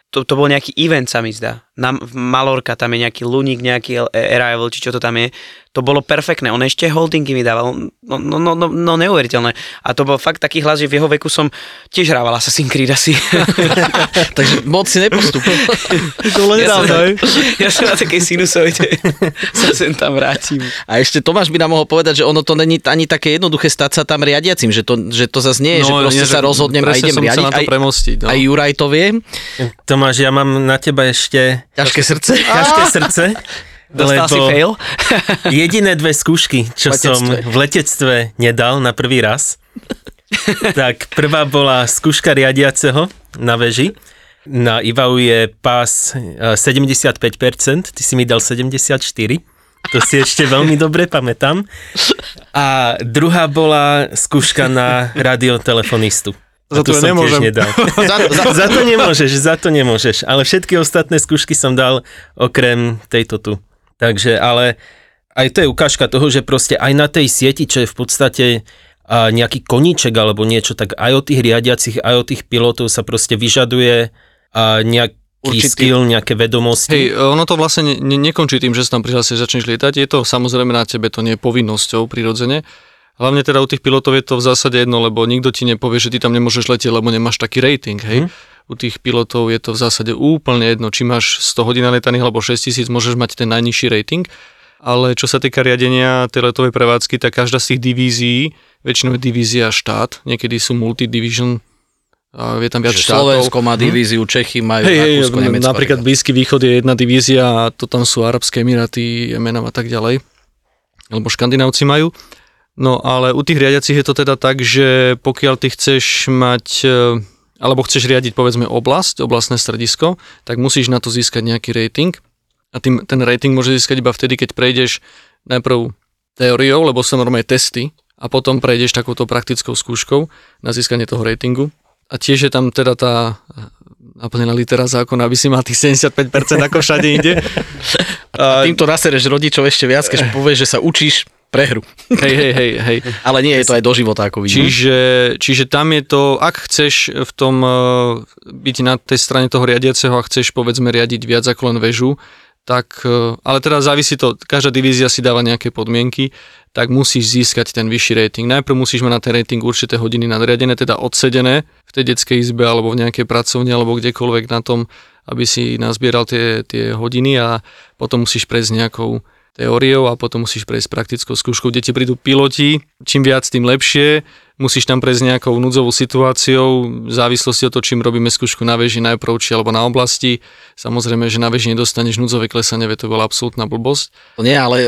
To, to bol nejaký event, sa mi zdá. Na, v Malorka, tam je nejaký luník, nejaký arrival, či čo to tam je. To bolo perfektné. On ešte holdingy mi dával. No, no, no, no, no neuveriteľné. A to bol fakt taký hlas, že v jeho veku som tiež hrával Assassin's Creed asi. Takže moc si nepostupil. to len Ja som, nedávno, ja som na takej sinusoide sa sem tam vrátim. A ešte Tomáš by nám mohol povedať, že ono to není ani také jednoduché stať sa tam riadiacim, že to, že to zase nie je, že proste nie, sa rozhodnem a idem riadiť. na to Aj, premostiť. No. aj Juraj to vie. Tomáš, ja mám na teba ešte Ťažké srdce. ťažké srdce. Dostal si lebo fail? Jediné dve skúšky, čo letectve. som v letectve nedal na prvý raz, tak prvá bola skúška riadiaceho na veži. Na IVAU je pás eh, 75%, ty si mi dal 74%. To si ešte veľmi dobre pamätám. A druhá bola skúška na radiotelefonistu. Za tu to ja nemôžem. nedal. Za, za, za to nemôžeš, za to nemôžeš. Ale všetky ostatné skúšky som dal okrem tejto tu. Takže, ale aj to je ukážka toho, že proste aj na tej sieti, čo je v podstate a nejaký koníček alebo niečo, tak aj od tých riadiacich, aj od tých pilotov sa proste vyžaduje a nejaký Určitý- skill, nejaké vedomosti. Hej, ono to vlastne ne, ne, nekončí tým, že sa tam prihlásiš, začneš lietať. Je to samozrejme na tebe, to nie je povinnosťou prirodzene. Hlavne teda u tých pilotov je to v zásade jedno, lebo nikto ti nepovie, že ty tam nemôžeš letieť, lebo nemáš taký rating, hej. U tých pilotov je to v zásade úplne jedno, či máš 100 hodín nalietaných alebo 6000, môžeš mať ten najnižší rating. Ale čo sa týka riadenia tej letovej prevádzky, tak každá z tých divízií, väčšinou je divízia štát, niekedy sú multidivision, je tam viac Že štátov. Slovensko má divíziu, Čechy majú hej, Rakúsko, Nemecko. napríklad Blízky východ je jedna divízia to tam sú Arabské Emiráty, Jemen a tak ďalej. Alebo Škandinávci majú. No ale u tých riadiacich je to teda tak, že pokiaľ ty chceš mať, e, alebo chceš riadiť povedzme oblasť, oblastné stredisko, tak musíš na to získať nejaký rating. A tým, ten rating môže získať iba vtedy, keď prejdeš najprv teóriou, lebo sú normálne testy, a potom prejdeš takouto praktickou skúškou na získanie toho ratingu. A tiež je tam teda tá naplnená litera zákona, aby si mal tých 75% ako všade inde. A týmto nasereš rodičov ešte viac, keď povieš, že sa učíš Prehru. Hej, hej, hej, hej. Ale nie je to aj do života, ako vidím. Čiže, čiže tam je to, ak chceš v tom eh, byť na tej strane toho riadiaceho a chceš povedzme riadiť viac ako len väžu, tak, eh, ale teda závisí to, každá divízia si dáva nejaké podmienky, tak musíš získať ten vyšší rating. Najprv musíš mať na ten rating určité hodiny nadriadené, teda odsedené v tej detskej izbe alebo v nejakej pracovni alebo kdekoľvek na tom, aby si nazbieral tie, tie hodiny a potom musíš prejsť nejakou teóriou a potom musíš prejsť praktickou skúškou, kde ti prídu piloti, čím viac, tým lepšie. Musíš tam prejsť nejakou núdzovou situáciou, v závislosti od toho, čím robíme skúšku na veži najprv či alebo na oblasti. Samozrejme, že na veži nedostaneš núdzové klesanie, to bola absolútna blbosť. Nie, ale e,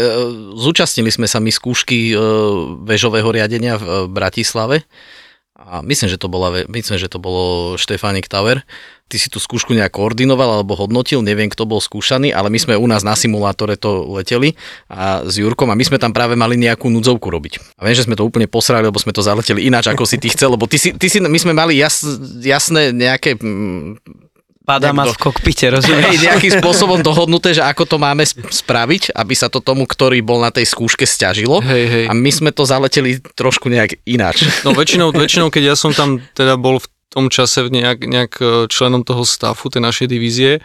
zúčastnili sme sa my skúšky e, väžového riadenia v e, Bratislave a myslím, že to, bola, myslím, že to bolo Štefánik Tower. Ty si tú skúšku nejak koordinoval alebo hodnotil, neviem, kto bol skúšaný, ale my sme u nás na simulátore to leteli a s Jurkom a my sme tam práve mali nejakú núdzovku robiť. A viem, že sme to úplne posrali, lebo sme to zaleteli ináč, ako si ty chcel, lebo ty si, ty si, my sme mali jas, jasné nejaké mm, Padá ma v kokpite, Hej, rozumieš? nejakým spôsobom dohodnuté, že ako to máme sp- spraviť, aby sa to tomu, ktorý bol na tej skúške, stiažilo. Hej, hej. A my sme to zaleteli trošku nejak ináč. No väčšinou, väčšinou, keď ja som tam teda bol v tom čase nejak, nejak e, členom toho stafu, tej našej divízie,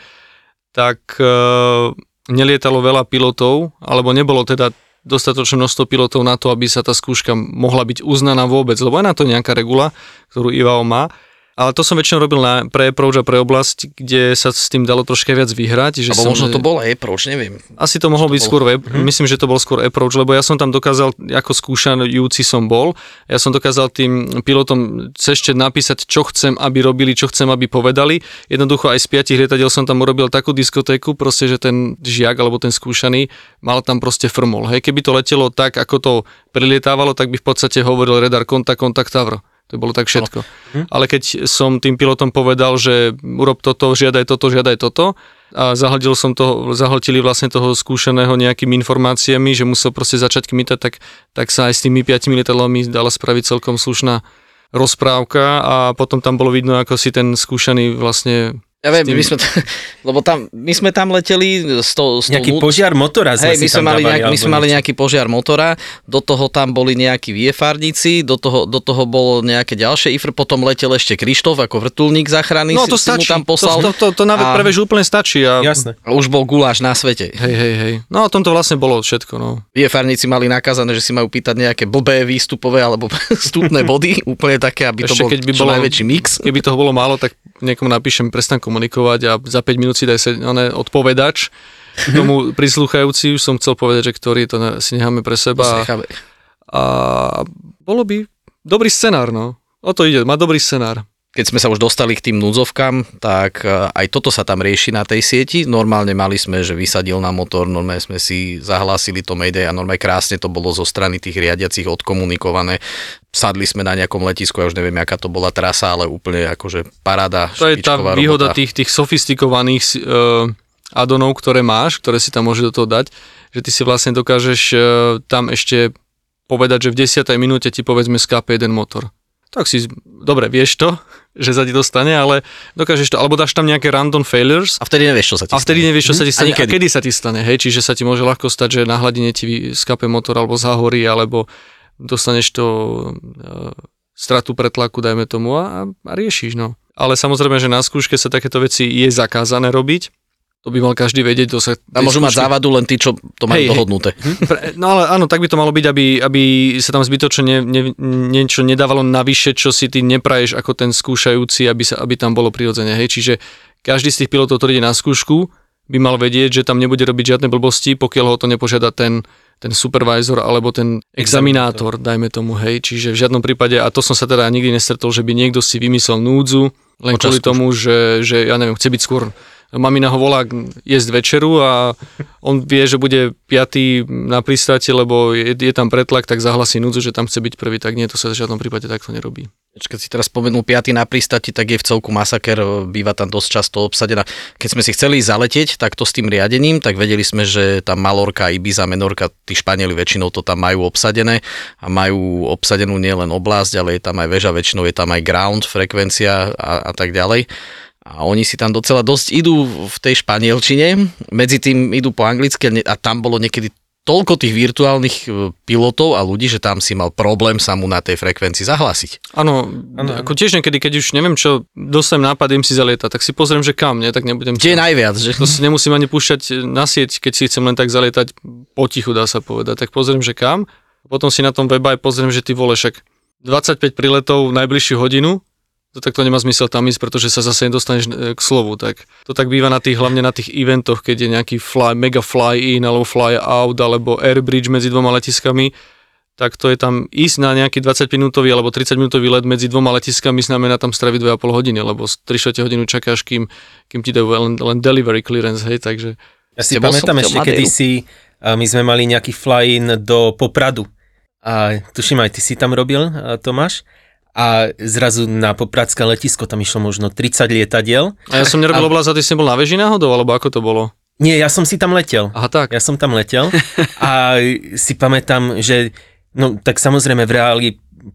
tak uh, nelietalo veľa pilotov, alebo nebolo teda dostatočné množstvo pilotov na to, aby sa tá skúška mohla byť uznaná vôbec, lebo je na to nejaká regula, ktorú IVAO má. Ale to som väčšinou robil na, pre approach a pre oblasť, kde sa s tým dalo troška viac vyhrať. Že Alebo som, možno to bol approach, neviem. Asi to mohol byť skôr web, myslím, že to bol skôr approach, lebo ja som tam dokázal, ako skúšanujúci som bol, ja som dokázal tým pilotom cez napísať, čo chcem, aby robili, čo chcem, aby povedali. Jednoducho aj z piatich lietadiel som tam urobil takú diskotéku, proste, že ten žiak alebo ten skúšaný mal tam proste frmol. Hej, keby to letelo tak, ako to prilietávalo, tak by v podstate hovoril radar kontakt, kontakt Tavro. To bolo tak všetko. Ale keď som tým pilotom povedal, že urob toto, žiadaj toto, žiadaj toto a zahltil som to, zahltili vlastne toho skúšaného nejakými informáciami, že musel proste začať kmitať, tak, tak sa aj s tými piatimi lietadlami dala spraviť celkom slušná rozprávka a potom tam bolo vidno, ako si ten skúšaný vlastne Ja viem, tým- my sme, t- lebo tam, my sme tam leteli s tou, s tou Nejaký nú- požiar motora sme my sme, mali, dávali, nejak, my sme mali nejaký požiar motora, do toho tam boli nejakí viefárnici, do toho, do toho bolo nejaké ďalšie IFR, potom letel ešte Krištof ako vrtulník záchrany, No si, to si mu stačí, tam poslal. to, to, to, to na a- pre vežu úplne stačí. A, Jasné. a už bol guláš na svete. Hej, hej, hej. No a tomto vlastne bolo všetko, no. Viefárnici mali nakázané, že si majú pýtať nejaké blbé výstupové alebo vstupné body, úplne také, aby Ešte to bol keď by čo bolo- najväčší mix. Keby toho bolo málo, tak niekomu napíšem, prestan komunikovať a za 5 minút si daj sa, one, odpovedač. Tomu prislúchajúci už som chcel povedať, že ktorý to ne- si necháme pre seba. necháme. A bolo by dobrý scenár, no. O to ide, má dobrý scenár. Keď sme sa už dostali k tým núdzovkám, tak e, aj toto sa tam rieši na tej sieti. Normálne mali sme, že vysadil na motor, normálne sme si zahlásili to Mayday a normálne krásne to bolo zo strany tých riadiacich odkomunikované. Sadli sme na nejakom letisku, ja už neviem, aká to bola trasa, ale úplne akože paráda. To je tá špičková výhoda robota. tých, tých sofistikovaných uh, adonov, ktoré máš, ktoré si tam môže do toho dať, že ty si vlastne dokážeš uh, tam ešte povedať, že v 10. minúte ti povedzme skápe jeden motor. Tak si, dobre, vieš to, že sa ti to stane, ale dokážeš to, alebo dáš tam nejaké random failures A vtedy nevieš, čo sa ti a vtedy stane. nevieš, čo sa ti Mhm. stane Ani a kedy. kedy sa ti stane, hej, čiže sa ti môže ľahko stať, že na hladine ti skape motor alebo zahorí, alebo dostaneš to uh, stratu pretlaku, dajme tomu a, a riešiš, no. Ale samozrejme, že na skúške sa takéto veci je zakázané robiť, to by mal každý vedieť, to sa... A môžu mať závadu len tí, čo to majú hej. dohodnuté. Pre- No ale áno, tak by to malo byť, aby, aby sa tam zbytočne ne, ne, niečo nedávalo navyše, čo si ty nepraješ ako ten skúšajúci, aby, sa, aby tam bolo prirodzene. Hej, čiže každý z tých pilotov, ktorý ide na skúšku, by mal vedieť, že tam nebude robiť žiadne blbosti, pokiaľ ho to nepožiada ten, ten supervisor alebo ten examinátor, dajme tomu, hej. Čiže v žiadnom prípade, a to som sa teda nikdy nestretol, že by niekto si vymyslel núdzu, len Počas kvôli tomu, že, že ja neviem, chce byť skôr mamina ho volá jesť večeru a on vie, že bude piatý na pristáte, lebo je, je tam pretlak, tak zahlasí núdzu, že tam chce byť prvý, tak nie, to sa v žiadnom prípade takto nerobí. Keď si teraz spomenul 5. na pristati, tak je v celku masaker, býva tam dosť často obsadená. Keď sme si chceli zaletieť takto s tým riadením, tak vedeli sme, že tam Malorka, Ibiza, Menorka, tí Španieli väčšinou to tam majú obsadené a majú obsadenú nielen oblasť, ale je tam aj väža, väčšinou je tam aj ground, frekvencia a, a tak ďalej. A oni si tam docela dosť idú v tej španielčine, medzi tým idú po anglicky a tam bolo niekedy toľko tých virtuálnych e, pilotov a ľudí, že tam si mal problém sa mu na tej frekvencii zahlásiť. Áno, ako tiež niekedy, keď už neviem čo, dostanem nápad, idem si zalietať, tak si pozriem, že kam, nie, tak nebudem... Kde je najviac, že? To si nemusím ani púšťať na sieť, keď si chcem len tak zalietať potichu, dá sa povedať. Tak pozriem, že kam. Potom si na tom webe aj pozriem, že ty vole, však 25 príletov v najbližšiu hodinu, to tak to nemá zmysel tam ísť, pretože sa zase nedostaneš e, k slovu. Tak to tak býva na tých, hlavne na tých eventoch, keď je nejaký fly, mega fly in, alebo fly out, alebo air bridge medzi dvoma letiskami, tak to je tam ísť na nejaký 20 minútový alebo 30 minútový let medzi dvoma letiskami znamená tam straviť 2,5 hodiny, lebo 3 hodinu čakáš, kým, kým ti dajú len, len delivery clearance, hej, takže... Ja si pamätám ešte, kedy si, a my sme mali nejaký fly-in do Popradu. A tuším aj ty si tam robil, a Tomáš. A zrazu na Popradské letisko tam išlo možno 30 lietadiel. A ja som nerobil A- oblasť a ty si bol na veži náhodou, alebo ako to bolo? Nie, ja som si tam letel. Aha, tak. Ja som tam letel a si pamätám, že no tak samozrejme v reáli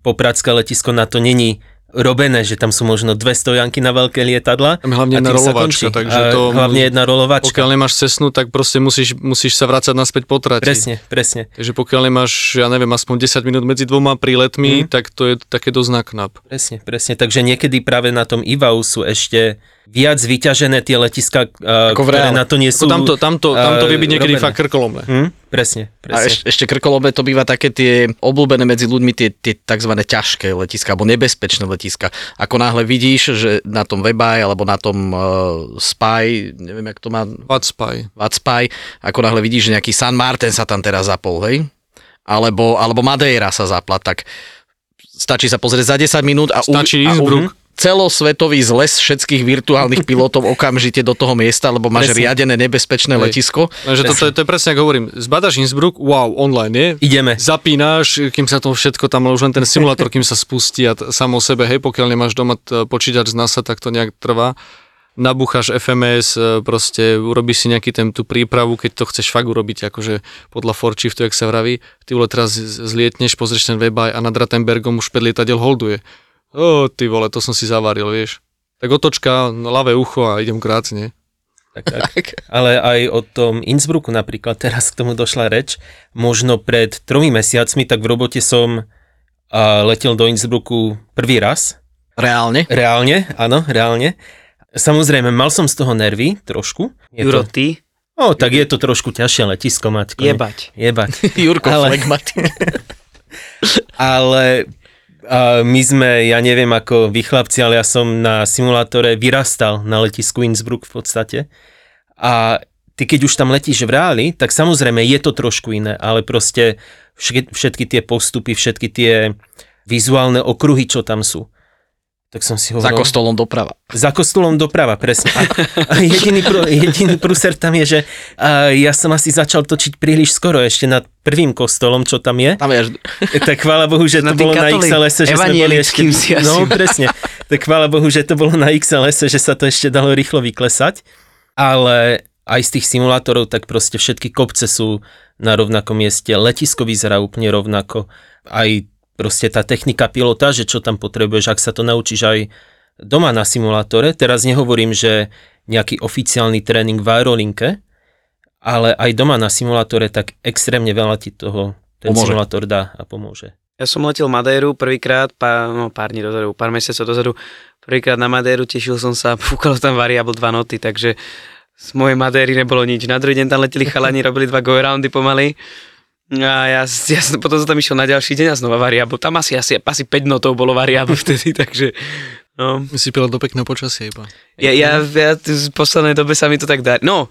Popradské letisko na to není robené, že tam sú možno dve stojanky na veľké lietadla. Tam hlavne jedna rolovačka, takže to... Hlavne jedna rolovačka. Pokiaľ nemáš cesnu, tak proste musíš, musíš sa vrácať naspäť po trati. Presne, presne, Takže pokiaľ nemáš, ja neviem, aspoň 10 minút medzi dvoma príletmi, Mhm. tak to je také dosť naknap. presne, presne. Takže niekedy práve na tom IVAU sú ešte viac vyťažené tie letiska, uh, Ako ktoré na to nie sú... Ako tamto, tamto, tamto vie byť eh, niekedy robené. fakt krkolomné. Hm? Presne, A presne. eš, ešte krkolome to býva také tie obľúbené medzi ľuďmi, tie, tie tzv. ťažké letiska, alebo nebezpečné letiska. Ako náhle vidíš, že na tom Webaj alebo na tom uh, Spy, neviem, jak to má, Vatspy. Vatspy, ako náhle vidíš, že nejaký San Martin sa tam teraz zapol, hej? Alebo, alebo Madeira sa zapla, tak stačí sa pozrieť za 10 minút a, Stačí a Innsbruck. Celosvetový zles všetkých virtuálnych pilotov okamžite do toho miesta, lebo máš Presne. riadené nebezpečné Hej. letisko. Takže to, to, je- to je presne ako hovorím. Zbadaš Innsbruck, wow, online, nie? Ideme. Zapínaš, kým sa to všetko tam, už len ten simulátor, kým sa spustí a t- samo o sebe, hej, pokiaľ nemáš doma t- počítač z NASA, tak to nejak trvá. Nabúchaš FMS, e, proste urobíš si nejaký ten, tú prípravu, keď to chceš fakt urobiť, akože podľa Forchiftu, jak sa vraví. Ty vole teraz zlietneš, pozrieš ten webaj a nad Rattenbergom už 5 lietadiel holduje. Ó, ty vole, to som si zavaril, vieš. Tak otočka, ľavé ucho a idem krát, nie? Tak, tak. Ale aj o tom Innsbrucku napríklad, teraz k tomu došla reč, možno pred tromi mesiacmi, tak v robote som a, letel do Innsbrucku prvý raz. Reálne. Reálne, áno, reálne. Samozrejme, mal som z toho nervy trošku. Je Juro, to, ty? o, tak je to trošku ťažšie letisko mať. kone- Jebať. Jebať. Jurko Ale-. Ale my sme, ja neviem ako vy chlapci, ale ja som na simulátore vyrastal na letisku Innsbruck v podstate. A ty keď už tam letíš v reáli, tak samozrejme je to trošku iné, ale proste všetky tie postupy, všetky tie vizuálne okruhy, čo tam sú. Tak som si Za hovoril... kostolom doprava. Za kostolom doprava, presne. A, a jediný, pr- jediný prúser tam je, že a ja som asi začal točiť príliš skoro ešte nad prvým kostolom, čo tam je. Tam je až... Tak chvála Bohu, že Na to bolo na katolí- XLS, že sme boli ešte... si asi. No, presne. Tak chvála Bohu, že to bolo na XLS, že sa to ešte dalo rýchlo vyklesať. Ale aj z tých simulátorov, tak proste všetky kopce sú na rovnakom mieste. Letisko vyzerá úplne rovnako. Aj proste tá technika pilota, že čo tam potrebuješ, ak sa to naučíš aj doma na simulátore. Teraz nehovorím, že nejaký oficiálny tréning v aerolinke, ale aj doma na simulátore, tak extrémne veľa ti toho ten Pomôže. simulátor dá a pomôže. Ja som letel Madeiru prvýkrát, pár, no pár dní dozadu, pár mesiacov dozadu, prvýkrát na Madeiru, tešil som sa, fúkalo tam variable 2 noty, takže z mojej Madeiry nebolo nič. Na druhý deň tam leteli chalani, robili dva go roundy pomaly. A ja, ja som- potom som tam išiel na ďalší deň a znova variable. Tam asi, asi, asi 5 notov bolo variable vtedy, takže no. Si pila do pekného počasia iba. Ja, ja, ja v poslednej dobe sa mi to tak dá. No,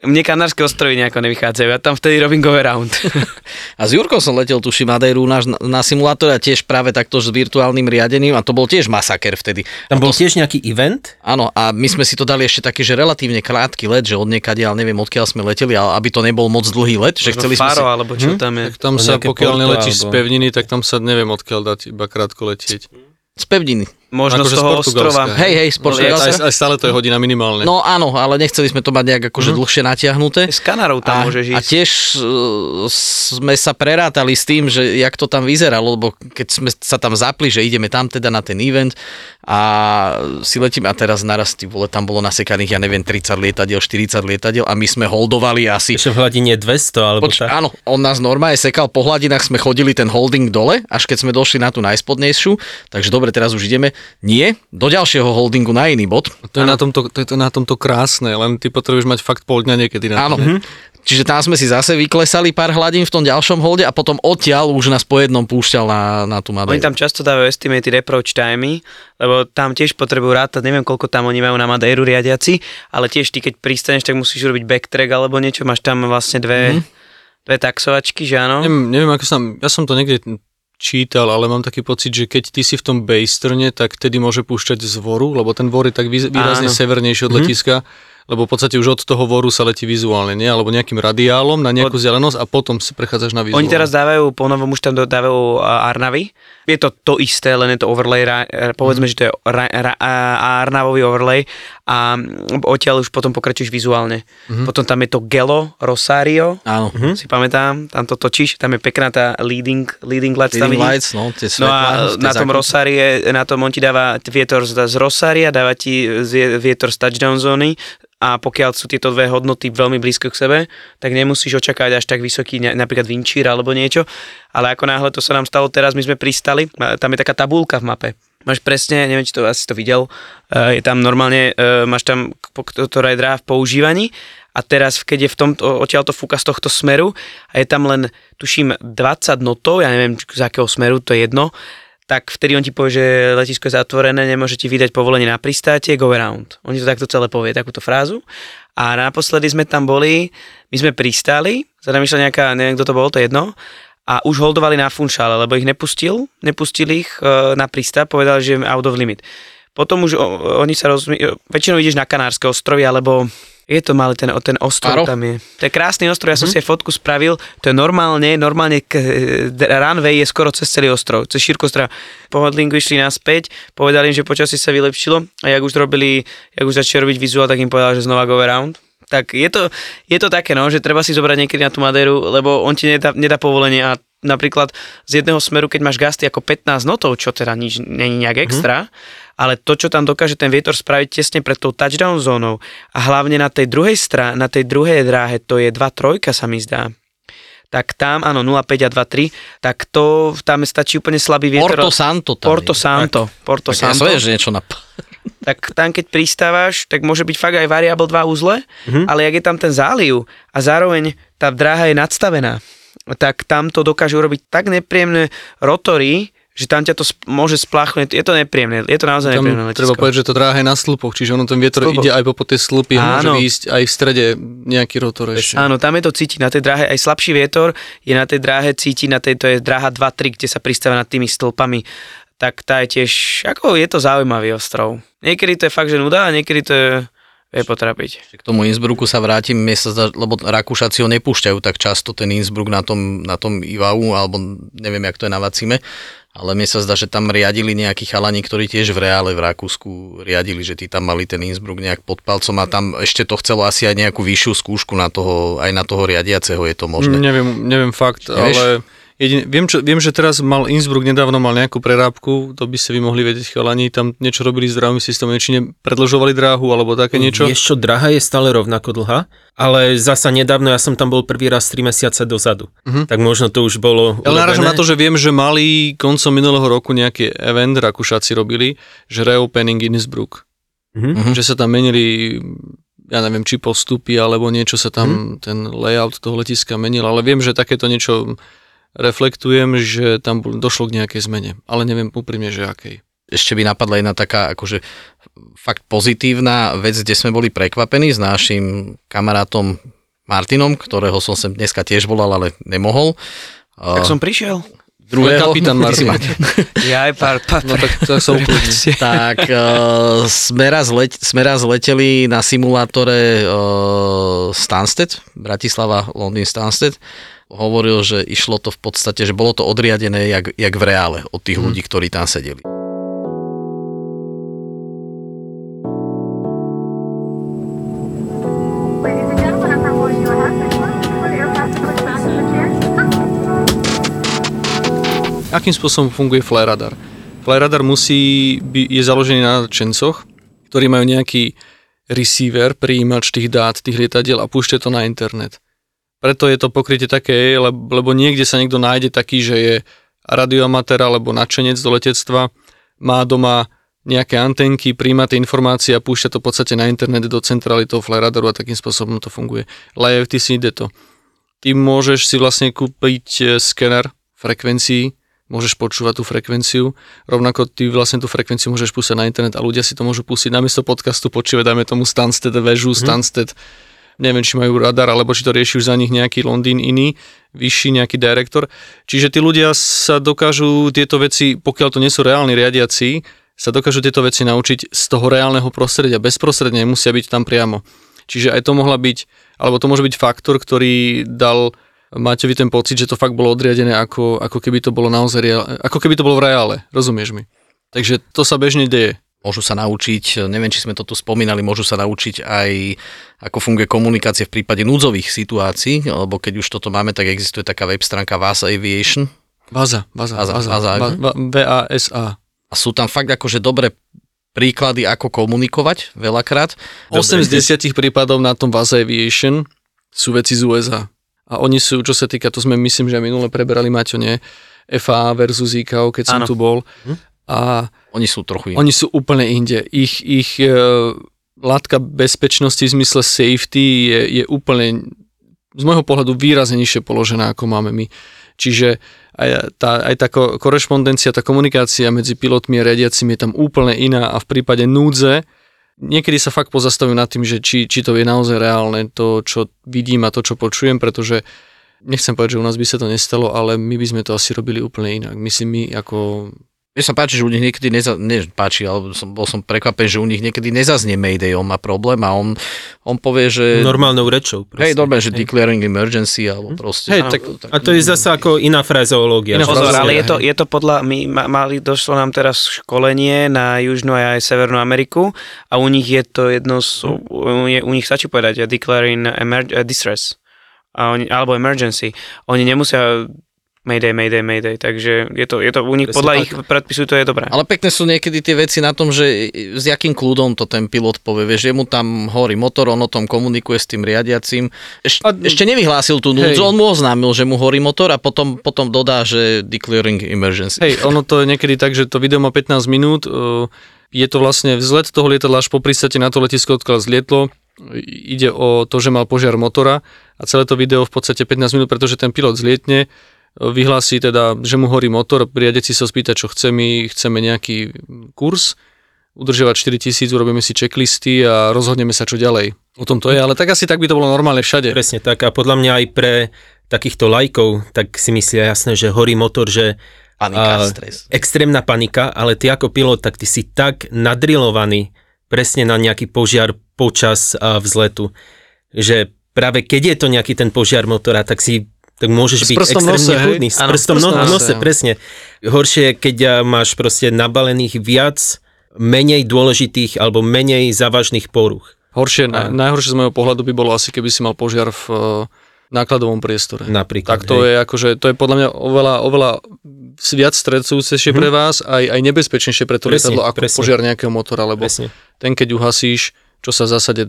mne Kanárske ostrovy nejako nevychádzajú, ja tam vtedy robím go around. A s Jurkou som letel, tuším, Madeiru na, na simulátore a tiež práve takto s virtuálnym riadením a to bol tiež masaker vtedy. Tam A bol to, tiež nejaký event, Áno, a my sme si to dali ešte taký, že relatívne krátky let, že od niekade, ale neviem odkiaľ sme leteli, ale aby to nebol moc dlhý let, že chceli sme Faro, si... alebo čo tam je. Tak tam sa, pokiaľ neletíš z alebo- pevniny, tak tam sa neviem odkiaľ dať iba krátko letieť. Z pevniny. Možno Akože z toho z ostrova. Hej, hej, z Portugalska. aj, aj stále to je hodina minimálne. No áno, ale nechceli sme to mať nejak akože dlhšie natiahnuté. S Kanarou tam a, môžeš a ísť. tiež uh, sme sa prerátali s tým, že jak to tam vyzeralo, lebo keď sme sa tam zapli, že ideme tam teda na ten event a si letím a teraz naraz, ty vole, tam bolo nasekaných, ja neviem, 30 lietadiel, 40 lietadiel a my sme holdovali asi Ešte v hladine 200 alebo Poč- tak. áno, on nás normálne sekal po hladinách, sme chodili ten holding dole, až keď sme došli na tú najspodnejšiu, takže dobre, teraz už ideme. Nie, do ďalšieho holdingu na iný bod. To je, na tomto, to je to na tomto krásne, len ty potrebuješ mať fakt pol dňa niekedy na Áno. to. Čiže tam sme si zase vyklesali pár hladín v tom ďalšom holde a potom odtiaľ už nás po jednom púšťal na, na tú Madejru. Oni tam často dávajú estimated approach timey, lebo tam tiež potrebujú rátať, neviem koľko tam oni majú na Madeiru riadiaci, ale tiež ty keď pristaneš, tak musíš urobiť backtrack alebo niečo, máš tam vlastne dve, dve taxovačky, že áno? Neviem, neviem ako som, ja som to niekde čítal, ale mám taký pocit, že keď ty si v tom bastrne, tak tedy môže púšťať z voru, lebo ten vor je tak výrazne Áno. severnejší od letiska, lebo v podstate už od toho voru sa letí vizuálne, nie? Alebo nejakým radiálom na nejakú vzdialenosť a potom si prechádzaš na vizuálne. Oni teraz dávajú, po novom už tam dodávajú a, Arnavy. Je to to isté, len je to overlay, e, povedzme, že to je Arnavový overlay a odtiaľ už potom pokračuješ vizuálne. Potom tam je to Gelo, Rosario, Áno. si pamätám, tam to točíš, tam je pekná tá leading, leading lights tam Leading vidím. lights, no, tie No a na tom zákruty. Rosarie, na tom on ti dáva vietor z, z Rosaria, dáva ti vietor z touchdown zóny a pokiaľ sú tieto dve hodnoty veľmi blízko k sebe, tak nemusíš očakávať až tak vysoký napríklad vinčír alebo niečo, ale ako náhle to sa nám stalo teraz, my sme pristali, tam je taká tabulka v mape. Máš presne, neviem, či to asi to videl, eh, je tam normálne, eh, máš tam, ktorá je dráha v používaní a teraz, keď je v tomto, odtiaľ to fúka z tohto smeru a je tam len, tuším, 20 notov, ja neviem, z akého smeru, to je jedno, tak vtedy on ti povie, že letisko je zatvorené, nemôže ti vydať povolenie na pristátie, go around. Oni to takto celé povie, takúto frázu. A naposledy sme tam boli, my sme pristáli, za nejaká, neviem kto to bol, to je jedno, a už holdovali na funšále, lebo ich nepustil, nepustil ich e, na pristá, povedali, že je out of limit. Potom už oni sa rozmi... väčšinou ideš na Kanárske ostrovy, alebo je to malý ten, ten ostrov Faro? tam je. To je krásny ostrov, ja som si aj fotku spravil, to je normálne, normálne k, runway je skoro cez celý ostrov, cez šírku ostrova. Po hodlinku išli naspäť, povedali im, že počasie sa vylepšilo a jak už robili, jak už začali robiť vizuál, tak im povedal, že znova go around. Tak je to, je to také, no, že treba si zobrať niekedy na tú Madeiru, lebo on ti nedá, nedá povolenie a napríklad z jedného smeru, keď máš gasty ako 15 notov, čo teda nič není nejak extra, ale to, čo tam dokáže ten vietor spraviť tesne pred tou touchdown zónou a hlavne na tej druhej strane, na tej druhej dráhe, to je 2-3 sa mi zdá, tak tam, áno, 0,5 a 2,3, tak to, tam stačí úplne slabý vietor. Porto Santo tam Porto je. Santo. Porto Tak ja Santo. som vedel, že niečo na... Tak tam, keď pristávaš, tak môže byť fakt aj variable 2 uzle, Mhm. ale jak je tam ten záliv a zároveň tá dráha je nadstavená, tak tam to dokáže urobiť tak nepríjemné rotory, že tam ťa to sp- môže spláchnuť. Je to nepríjemné, je to naozaj Tam nepríjemné treba letisko. povedať, že to dráha je na slupoch, čiže ono ten vietor Slupoch. ide aj po tie slupy a môže výjsť aj v strede nejaký rotor ešte. Áno, tam je to cítiť, na tej dráhe aj slabší vietor je na tej dráhe cítiť, na tej, to je dráha 2-3, kde sa pristáva nad tými stĺpami, tak tá je tiež, ako je to zaujímavý ostrov. Niekedy to je fakt, že nuda a niekedy to je, vie potrapiť. K tomu Innsbrucku sa vrátim, mne sa zdá, lebo Rakúšaci ho nepúšťajú tak často, ten Innsbruck na tom, na tom Ivau, alebo neviem, jak to je na Vacime, ale mne sa zdá, že tam riadili nejakí chalani, ktorí tiež v reále v Rakúsku riadili, že tí tam mali ten Innsbruck nejak pod palcom a tam ešte to chcelo asi aj nejakú vyššiu skúšku na toho, aj na toho riadiaceho je to možné. Neviem, neviem fakt, Nevieš? ale jedine, viem, čo, viem, že teraz mal Innsbruck nedávno mal nejakú prerábku, to by ste vy mohli vedieť chalani, tam niečo robili s dráhovým systémom, či predlžovali dráhu alebo také niečo. Vieš čo, draha je stále rovnako dlhá, ale zasa nedávno ja som tam bol prvý raz 3 mesiace dozadu. Mhm. Tak možno to už bolo Ale narážam na to, že viem, že mali koncom minulého roku nejaký event, Rakúšaci robili, že reopening Innsbruck. Mhm. Že sa tam menili, ja neviem, či postupy, alebo niečo sa tam, Mhm. ten layout toho letiska menil, ale viem, že takéto niečo reflektujem, že tam došlo k nejakej zmene, ale neviem úprimne, že akej. ešte by napadla jedna taká akože fakt pozitívna vec, kde sme boli prekvapení s našim kamarátom Martinom, ktorého som sem dneska tiež volal, ale nemohol. Tak som prišiel. Druhého, kapitán. Martin. Ja aj pár, pár, No tak, tak uklidni. tak uh, sme, raz let, sme raz leteli na simulátore uh, Stansted, Bratislava, Londýn Stansted. Hovoril, že išlo to v podstate, že bolo to odriadené jak, jak v reále od tých ľudí, ktorí tam sedeli. Akým spôsobom funguje flare radar? Flare radar musí, by, je založený na čencoch, ktorí majú nejaký receiver, prijímač tých dát, tých lietadiel a púšte to na internet. Preto je to pokrytie také, lebo, niekde sa niekto nájde taký, že je radioamatér alebo nadšenec do letectva, má doma nejaké antenky, príjma tie informácie a púšťa to v podstate na internet do centrály toho flare radaru a takým spôsobom to funguje. Live si ide to. Ty môžeš si vlastne kúpiť e, skener frekvencií, môžeš počúvať tú frekvenciu, rovnako ty vlastne tú frekvenciu môžeš pustiť na internet a ľudia si to môžu pustiť namiesto podcastu počúvať, dajme tomu Stansted väžu, mm. Stansted neviem, či majú radar, alebo či to rieši už za nich nejaký Londýn iný, vyšší nejaký direktor. Čiže tí ľudia sa dokážu tieto veci, pokiaľ to nie sú reálni riadiaci, sa dokážu tieto veci naučiť z toho reálneho prostredia, bezprostredne, musia byť tam priamo. Čiže aj to mohla byť, alebo to môže byť faktor, ktorý dal Maťovi ten pocit, že to fakt bolo odriadené ako, ako keby to bolo naozaj ako keby to bolo v reále, rozumieš mi? Takže to sa bežne deje. Môžu sa naučiť, neviem, či sme to tu spomínali, môžu sa naučiť aj, ako funguje komunikácia v prípade núdzových situácií, lebo keď už toto máme, tak existuje taká web stránka VASA Aviation. VASA, VASA, VASA, VASA, VASA, V-A-S-A. A sú tam fakt akože dobré príklady, ako komunikovať veľakrát. 8 z 10 prípadov na tom VASA Aviation sú veci z USA. A oni sú, čo sa týka, to sme myslím, že minule preberali Maťo, nie? FA versus ICAO, keď som Áno. tu bol. A Oni sú trochu iní. Oni sú úplne inde. Ich, ich uh, látka bezpečnosti v zmysle safety je, je úplne z môjho pohľadu výrazne nižšie položená, ako máme my. Čiže aj tá, aj tá ko- korešpondencia, tá komunikácia medzi pilotmi a riadiacimi je tam úplne iná a v prípade núdze niekedy sa fakt pozastavujú nad tým, že či, či to je naozaj reálne, to, čo vidím a to, čo počujem, pretože nechcem povedať, že u nás by sa to nestalo, ale my by sme to asi robili úplne inak. Myslím my ako Mne sa páči, že u nich niekedy neza, ne, páči, ale som, bol som prekvapený, že u nich niekedy nezaznie Mayday, on má problém a on, on povie, že... Normálnou rečou. Hej, proste. normálne, že Hej. declaring emergency, alebo proste... Hej, Áno, tak, a to je zase ako iná frazeológia. Iná Pozor, ale je to, hej. je to podľa, my ma- mali, došlo nám teraz školenie na Južnú a aj Severnú Ameriku a u nich je to jedno, z, u, je, u nich stačí povedať declaring emer, uh, distress a oni, alebo emergency. Oni nemusia Mayday, Mayday, Mayday, takže je to, je to u nich, podľa tak. ich predpisu to je dobré. Ale pekné sú niekedy tie veci na tom, že s jakým kľudom to ten pilot povie, vieš, že mu tam horí motor, on o tom komunikuje s tým riadiacím. Eš, A- ešte nevyhlásil tú núdzu, on mu oznámil, že mu horí motor a potom, potom dodá, že declaring emergency. Hej, ono to je niekedy tak, že to video má 15 minút, uh, je to vlastne vzlet toho lietadla až po pristate na to letisko, odkiaľ zlietlo, ide o to, že mal požiar motora a celé to video v podstate 15 minút, pretože ten pilot zlietne, vyhlási teda, že mu horí motor, riadeci sa spýta, čo chce, my chceme nejaký kurz, udržiavať 4000, urobíme si checklisty a rozhodneme sa, čo ďalej. O tom to je, ale tak asi tak by to bolo normálne všade. Presne tak. A podľa mňa aj pre takýchto lajkov, tak si myslia jasné, že horí motor, že Panika, a, stres. extrémna panika, ale ty ako pilot, tak ty si tak nadrilovaný presne na nejaký požiar počas a, vzletu, že práve keď je to nejaký ten požiar motora, tak si tak môžeš byť extrémne nose, kľudný. S Áno, prstom prstom no, nose, nose, áno. presne. Horšie, je, keď a, máš proste nabalených viac menej dôležitých alebo menej závažných poruch. Horšie, na, najhoršie z môjho pohľadu by bolo asi, keby si mal požiar v uh, nákladovom priestore. Napríklad. Tak to hej. je akože, to je podľa mňa oveľa, oveľa viac stresujúcejšie pre vás, aj, aj nebezpečnejšie pre to Mhm. Presne, lietadlo ako presne. požiar nejakého motora, lebo Presne. ten keď uhasíš, čo sa v zásade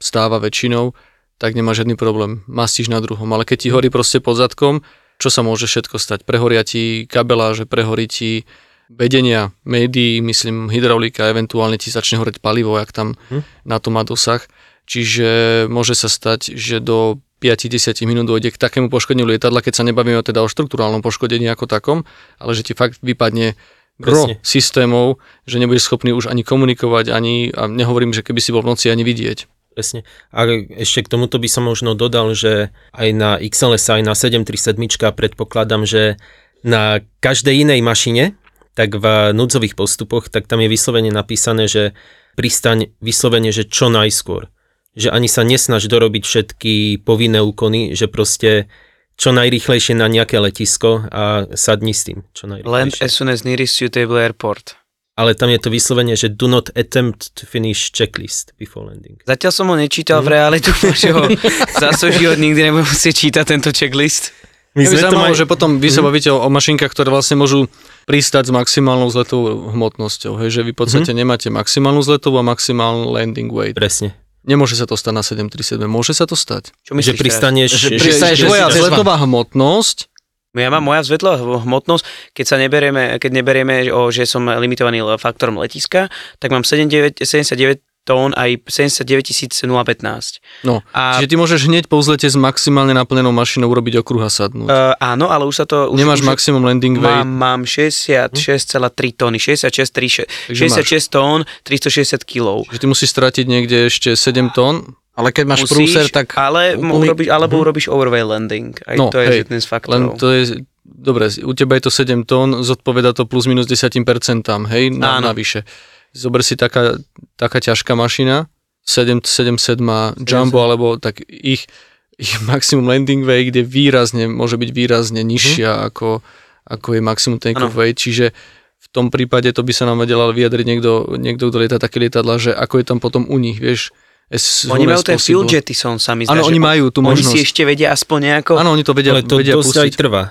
stáva väčšinou, tak nemá žiadny problém, mastíš na druhom, ale keď ti horí proste pod zadkom, čo sa môže všetko stať? Prehoria ti kabeláže, prehorí ti vedenia, médií, myslím hydraulika, eventuálne ti začne horeť palivo, jak tam Hm. na to má dosah. Čiže môže sa stať, že do 5-10 minút dojde k takému poškodeniu lietadla, keď sa nebavíme teda o štruktúrálnom poškodení ako takom, ale že ti fakt vypadne gro systémov, že nebudeš schopný už ani komunikovať, ani, a nehovorím, že keby si bol v noci ani vidieť. Presne. A ešte k tomuto by som možno dodal, že aj na XLS, aj na 737 predpokladám, že na každej inej mašine, tak v núdzových postupoch, tak tam je vyslovene napísané, že pristaň vyslovene, že čo najskôr. Že ani sa nesnaž dorobiť všetky povinné úkony, že proste čo najrýchlejšie na nejaké letisko a sadni s tým čo Land najrýchlejšie. as soon as nearest suitable airport. Ale tam je to vyslovene, že do not attempt to finish checklist before landing. Zatiaľ som ho nečítal v reále, dúfam, že ho za svoj život nikdy nebudem musieť čítať tento checklist. My sme to zaujímalo, mali... že potom vy sa bavíte o, o mašinkách, ktoré vlastne môžu pristať s maximálnou zletovou hmotnosťou. Hej, že vy v podstate nemáte maximálnu zletovú a maximálnu landing weight. Presne. Nemôže sa to stať na 737, môže sa to stať. Čo Že myslíš teraz? pristaneš... Že Že, pristaneš, že že tvoja zletová hmotnosť Ja mám moja zvetlá hmotnosť, keď sa neberieme, keď neberieme, o, že som limitovaný faktorom letiska, tak mám 79, 79 tón aj 79 015. No, A- čiže ty môžeš hneď po vzlete s maximálne naplnenou mašinou urobiť okruh a sadnúť. Uh, áno, ale už sa to... Už, Nemáš už, maximum landing weight. Mám, mám 66,3 tóny, 66, 3, Takže 66 tón, 360 kg. Že ty musíš stratiť niekde ešte 7 tón. Ale keď máš prúser, tak... ale úplný- urobíš, alebo urobíš overway landing. Aj No, to je hej, jeden z Len faktorov. to je, dobre, u teba je to 7 tón, zodpoveda to plus minus 10%, hej, na, Áno. navyše. Zober si taká, taká ťažká mašina, 7, 7 má Jumbo, alebo tak ich, ich maximum landing weight je výrazne, môže byť výrazne nižšia ako, ako je maximum take-off weight, čiže v tom prípade to by sa nám vedela vyjadriť niekto, niekto kto lieta také lietadla, že ako je tam potom u nich, vieš. Oni majú ten possible. fuel jettison, sa mi zdá. Áno, oni majú tú Oni možnosť. si ešte vedia aspoň nejako... Áno, oni to vedia, Ale to vedia pustiť. aj trvá.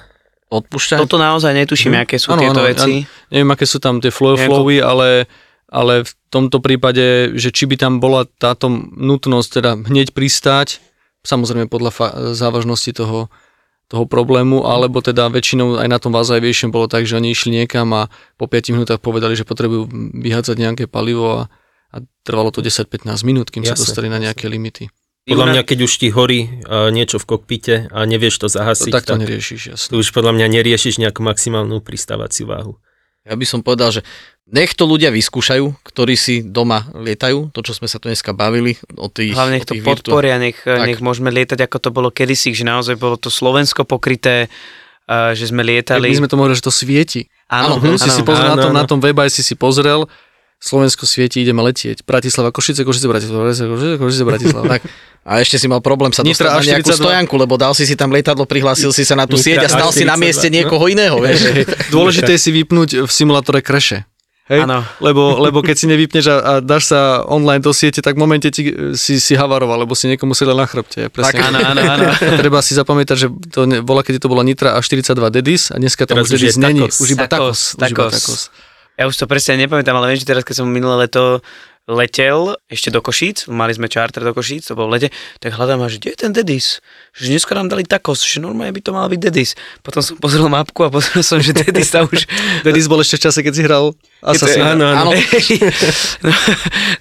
Odpúšťať? Toto naozaj netuším, aké sú Áno, tieto áno, veci. ja neviem, aké sú tam tie flow, Nejako- flowy, ale, ale v tomto prípade, že či by tam bola táto nutnosť teda hneď pristáť, samozrejme podľa fa- závažnosti toho, toho problému, alebo teda väčšinou aj na tom Vazajviejšom bolo tak, že oni išli niekam a po 5 minútach povedali, že potrebujú vyhádzať nejaké palivo a, a trvalo to 10-15 minút, kým sa Jasne, dostali na jasne. nejaké limity. Podľa mňa, keď už ti horí uh, niečo v kokpite a nevieš to To, zahasiť, tak to tak neriešiš, jasne. tu už podľa mňa neriešiš nejakú maximálnu pristávaciu váhu. Ja by som povedal, že nech to ľudia vyskúšajú, ktorí si doma lietajú, to, čo sme sa tu dneska bavili, o tých, Hlavne o nech to virtu- podporia, nech, Tak. nech môžeme lietať, ako to bolo kedysi, že naozaj bolo to Slovensko pokryté, uh, že sme Tak lietali. my sme to mohli, že to svieti. Áno, Áno, Si si pozrel na Áno, tom, na áno. tom webe, aj si si pozrel, Slovensko svieti, ideme letieť. Bratislava, Košice, Košice, Bratislava, Košice, Košice, Bratislava. Tak. A ešte si mal problém sa dostať na nejakú A42. stojanku, lebo dal si si tam lietadlo, prihlásil si sa na tú Nitra sieť a stal si na A42, mieste no. niekoho iného, vieš. Dôležité je si vypnúť v simulátore kreše. Hej? Lebo, lebo keď si nevypneš a, a dáš sa online do siete, tak v momente ti, si, si havaroval, lebo si niekomu sedel na chrbte. Presne. Áno, áno, áno. Treba si zapamätať, že to ne, bola, kedy to bola Nitra a 42 Dedis a dneska tam Teraz už už Dedis je není. Už iba Tacos, takos. Už iba takos. Ja už to presne nepamätám, ale viem, že teraz, keď som minulé leto letel ešte do Košíc, mali sme charter do Košíc, to bol v lete, tak hľadám, že kde je ten Dedis? Že dneska nám dali takos, že normálne by to mal byť Dedis. Potom som pozrel mapku a pozrel som, že Dedis tam už... Dedis bol ešte v čase, keď si hral Assassin. Áno, áno. Áno, no,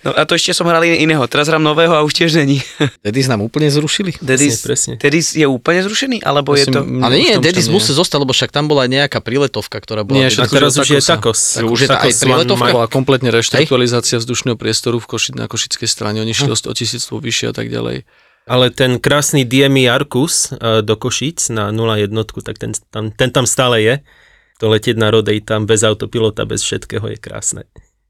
no, a to ešte som hral iného, teraz hrám nového a už tiež není. Dedis nám úplne zrušili. Dedis, presne. Dedis je úplne zrušený, alebo je to... Myslím, Ale nie, Dedis musí zostať, lebo však tam bola aj nejaká príletovka, ktorá bola. Nie. A teraz že už je takos. Tak už je to aj príletovka? Bola kompletne reštrukturalizácia vzdušného priestoru v Koši, na košickej strane. Oni šli o, o tisíctvo vyššie a tak ďalej. Ale ten krásny DMI Arcus eh, do Košíc na 01, tak ten tam, ten tam stále je. To letieť na rodej tam bez autopilota, bez všetkého je krásne.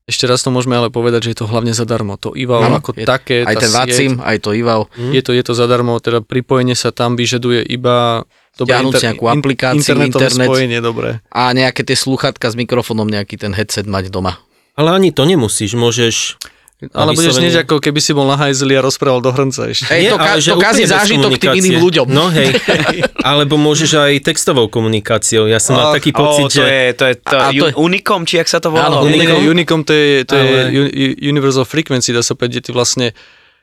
Ešte raz to môžeme ale povedať, že je to hlavne zadarmo. To IVAO Áno, ako je- také, Aj ten Vacim, aj to IVAO. je to, je to zadarmo, teda pripojenie sa tam vyžaduje iba dobre, Stiahnuť si nejakú aplikáciu, internet. spojenie, dobre. A nejaké tie slúchatka s mikrofónom, nejaký ten headset mať doma. Ale ani to nemusíš, môžeš... Ale budeš vyslovene- znieť ako keby si bol na hajzli a rozprával do hrnca ešte. Hej, to, ka- ale že to kazí zážitok tým iným ľuďom. No hej, alebo môžeš aj textovou komunikáciou. Ja som mal Ach, taký pocit, to že... je, to je to, A- a to je- Unicom, či jak sa to volalo? Áno, Unicom. Unicom to je, to je Ale- Universal Frequency, dá sa povedať, kde ty vlastne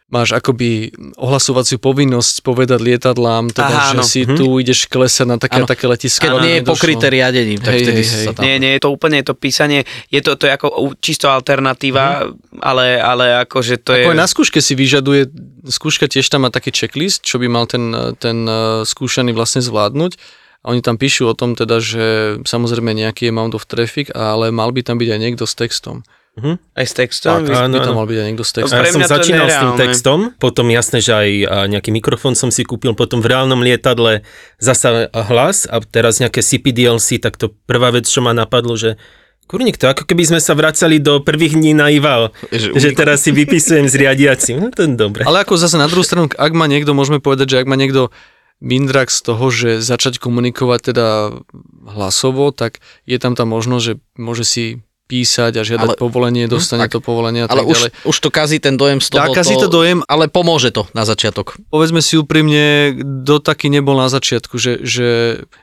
máš akoby ohlasovaciu povinnosť povedať lietadlám, teda, Aha, že áno. si tu ideš klesať na také, Áno. také letisko. Keď nie je nedošlo. pokryté riadením, tak Hej, vtedy hej, hej. sa tam... Nie, nie, je to úplne to písanie, je to, to je ako čisto alternatíva, ale, ale akože to Ako je... aj na skúške si vyžaduje, skúška tiež tam má taký checklist, čo by mal ten, ten eh, skúšaný vlastne zvládnuť. A oni tam píšu o tom teda, že samozrejme nejaký amount of traffic, ale mal by tam byť aj niekto s textom. Aj s textom. Tak, áno, by tam mal byť aj niekto s A textom. ja som začínal s tým textom, potom jasné, že aj nejaký mikrofón som si kúpil, potom v reálnom lietadle zasa hlas a teraz nejaké CPDLC, tak to prvá vec, čo ma napadlo, že Kurník, to ako keby sme sa vracali do prvých dní na Ival, Že že teraz si vypisujem s riadiacim. No to je dobre. Ale ako zase na druhú stranu, ak má niekto, môžeme povedať, že ak má niekto mindrak z toho, že začať komunikovať teda hlasovo, tak je tam tá možnosť, že môže si písať a žiadať Ale- povolenie, dostane tak. to povolenie a Ale tak už, ďalej. už to kazí ten dojem z toho. Kazí to dojem. Ale pomôže to na začiatok. Povedzme si úprimne, kto taký nebol na začiatku, že, že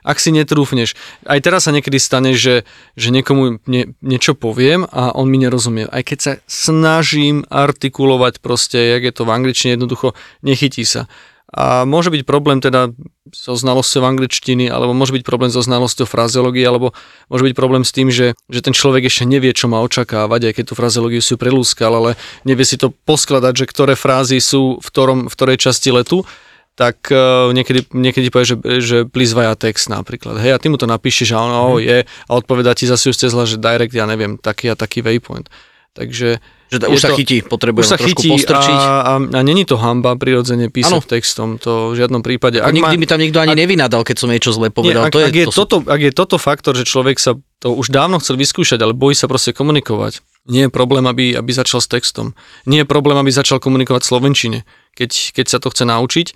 ak si netrúfneš, aj teraz sa niekedy stane, že, že niekomu nie, niečo poviem a on mi nerozumie. Aj keď sa snažím artikulovať proste, jak je to v angličtine, jednoducho nechytí sa. A môže byť problém teda so znalosťou angličtiny, alebo môže byť problém so znalosťou frazeológie, alebo môže byť problém s tým, že, že ten človek ešte nevie, čo má očakávať, aj keď tú frazeológiu si prelúskal, ale nevie si to poskladať, že ktoré frázy sú v, ktorom, v ktorej časti letu tak uh, niekedy, niekedy povie, že, že please via text napríklad. Hej, a ty mu to napíšeš a on oh, je a odpovedá ti zase už cez že direct, ja neviem, taký a taký waypoint. Takže Že Je už sa to- chytí, potrebujeme už sa trošku chytí postrčiť. a, a, a není to hamba prirodzene písať Áno. textom, to v žiadnom prípade. A nikdy mi tam nikto ani nevynadal, keď som niečo zle povedal. Nie, ak, to je, ak, je to sú- toto, ak je toto faktor, že človek sa to už dávno chcel vyskúšať, ale bojí sa proste komunikovať, nie je problém, aby, aby začal s textom. Nie je problém, aby začal komunikovať v slovenčine. Keď, keď sa to chce naučiť,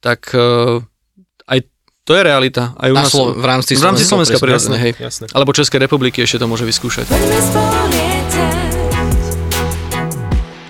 tak uh, aj to je realita. Aj u nás, Slo- v rámci v rámci Slovenska, Slovenska prirodzene, hej. Jasné. Alebo Českej republiky ešte to môže vyskúšať.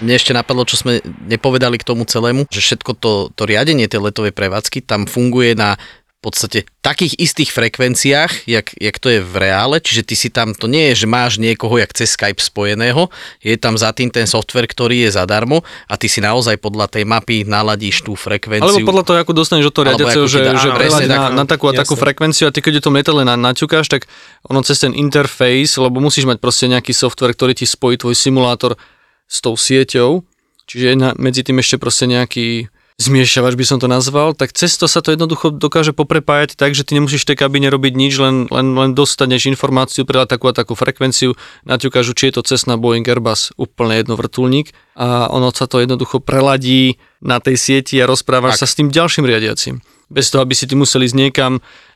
Mne ešte napadlo, čo sme nepovedali k tomu celému, že všetko to, to riadenie tej letovej prevádzky tam funguje na v podstate takých istých frekvenciách, jak, jak to je v reále, čiže ty si tam, to nie je, že máš niekoho jak cez Skype spojeného, je tam za tým ten software, ktorý je zadarmo a ty si naozaj podľa tej mapy naladíš tú frekvenciu. Alebo podľa toho, ako dostaneš od toho riadiaceho, že, dá- že presne na, tak, na takú a takú jasné. frekvenciu a ty keď je to letadle na, naťukáš, tak ono cez ten interface, lebo musíš mať proste nejaký software, ktorý ti spojí tvoj simulátor s tou sieťou, čiže na, medzi tým ešte proste nejaký zmiešavač by som to nazval, tak cez to sa to jednoducho dokáže poprepájať tak, že ty nemusíš v tej kabine robiť nič, len, len, len dostaneš informáciu, pre takú a takú frekvenciu, naťukážu, či je to Cessna, Boeing, Airbus, úplne jedno vrtulník a ono sa to jednoducho preladí na tej sieti a rozprávaš Tak. sa s tým ďalším riadiacim. Bez toho, aby si ty museli ísť niekam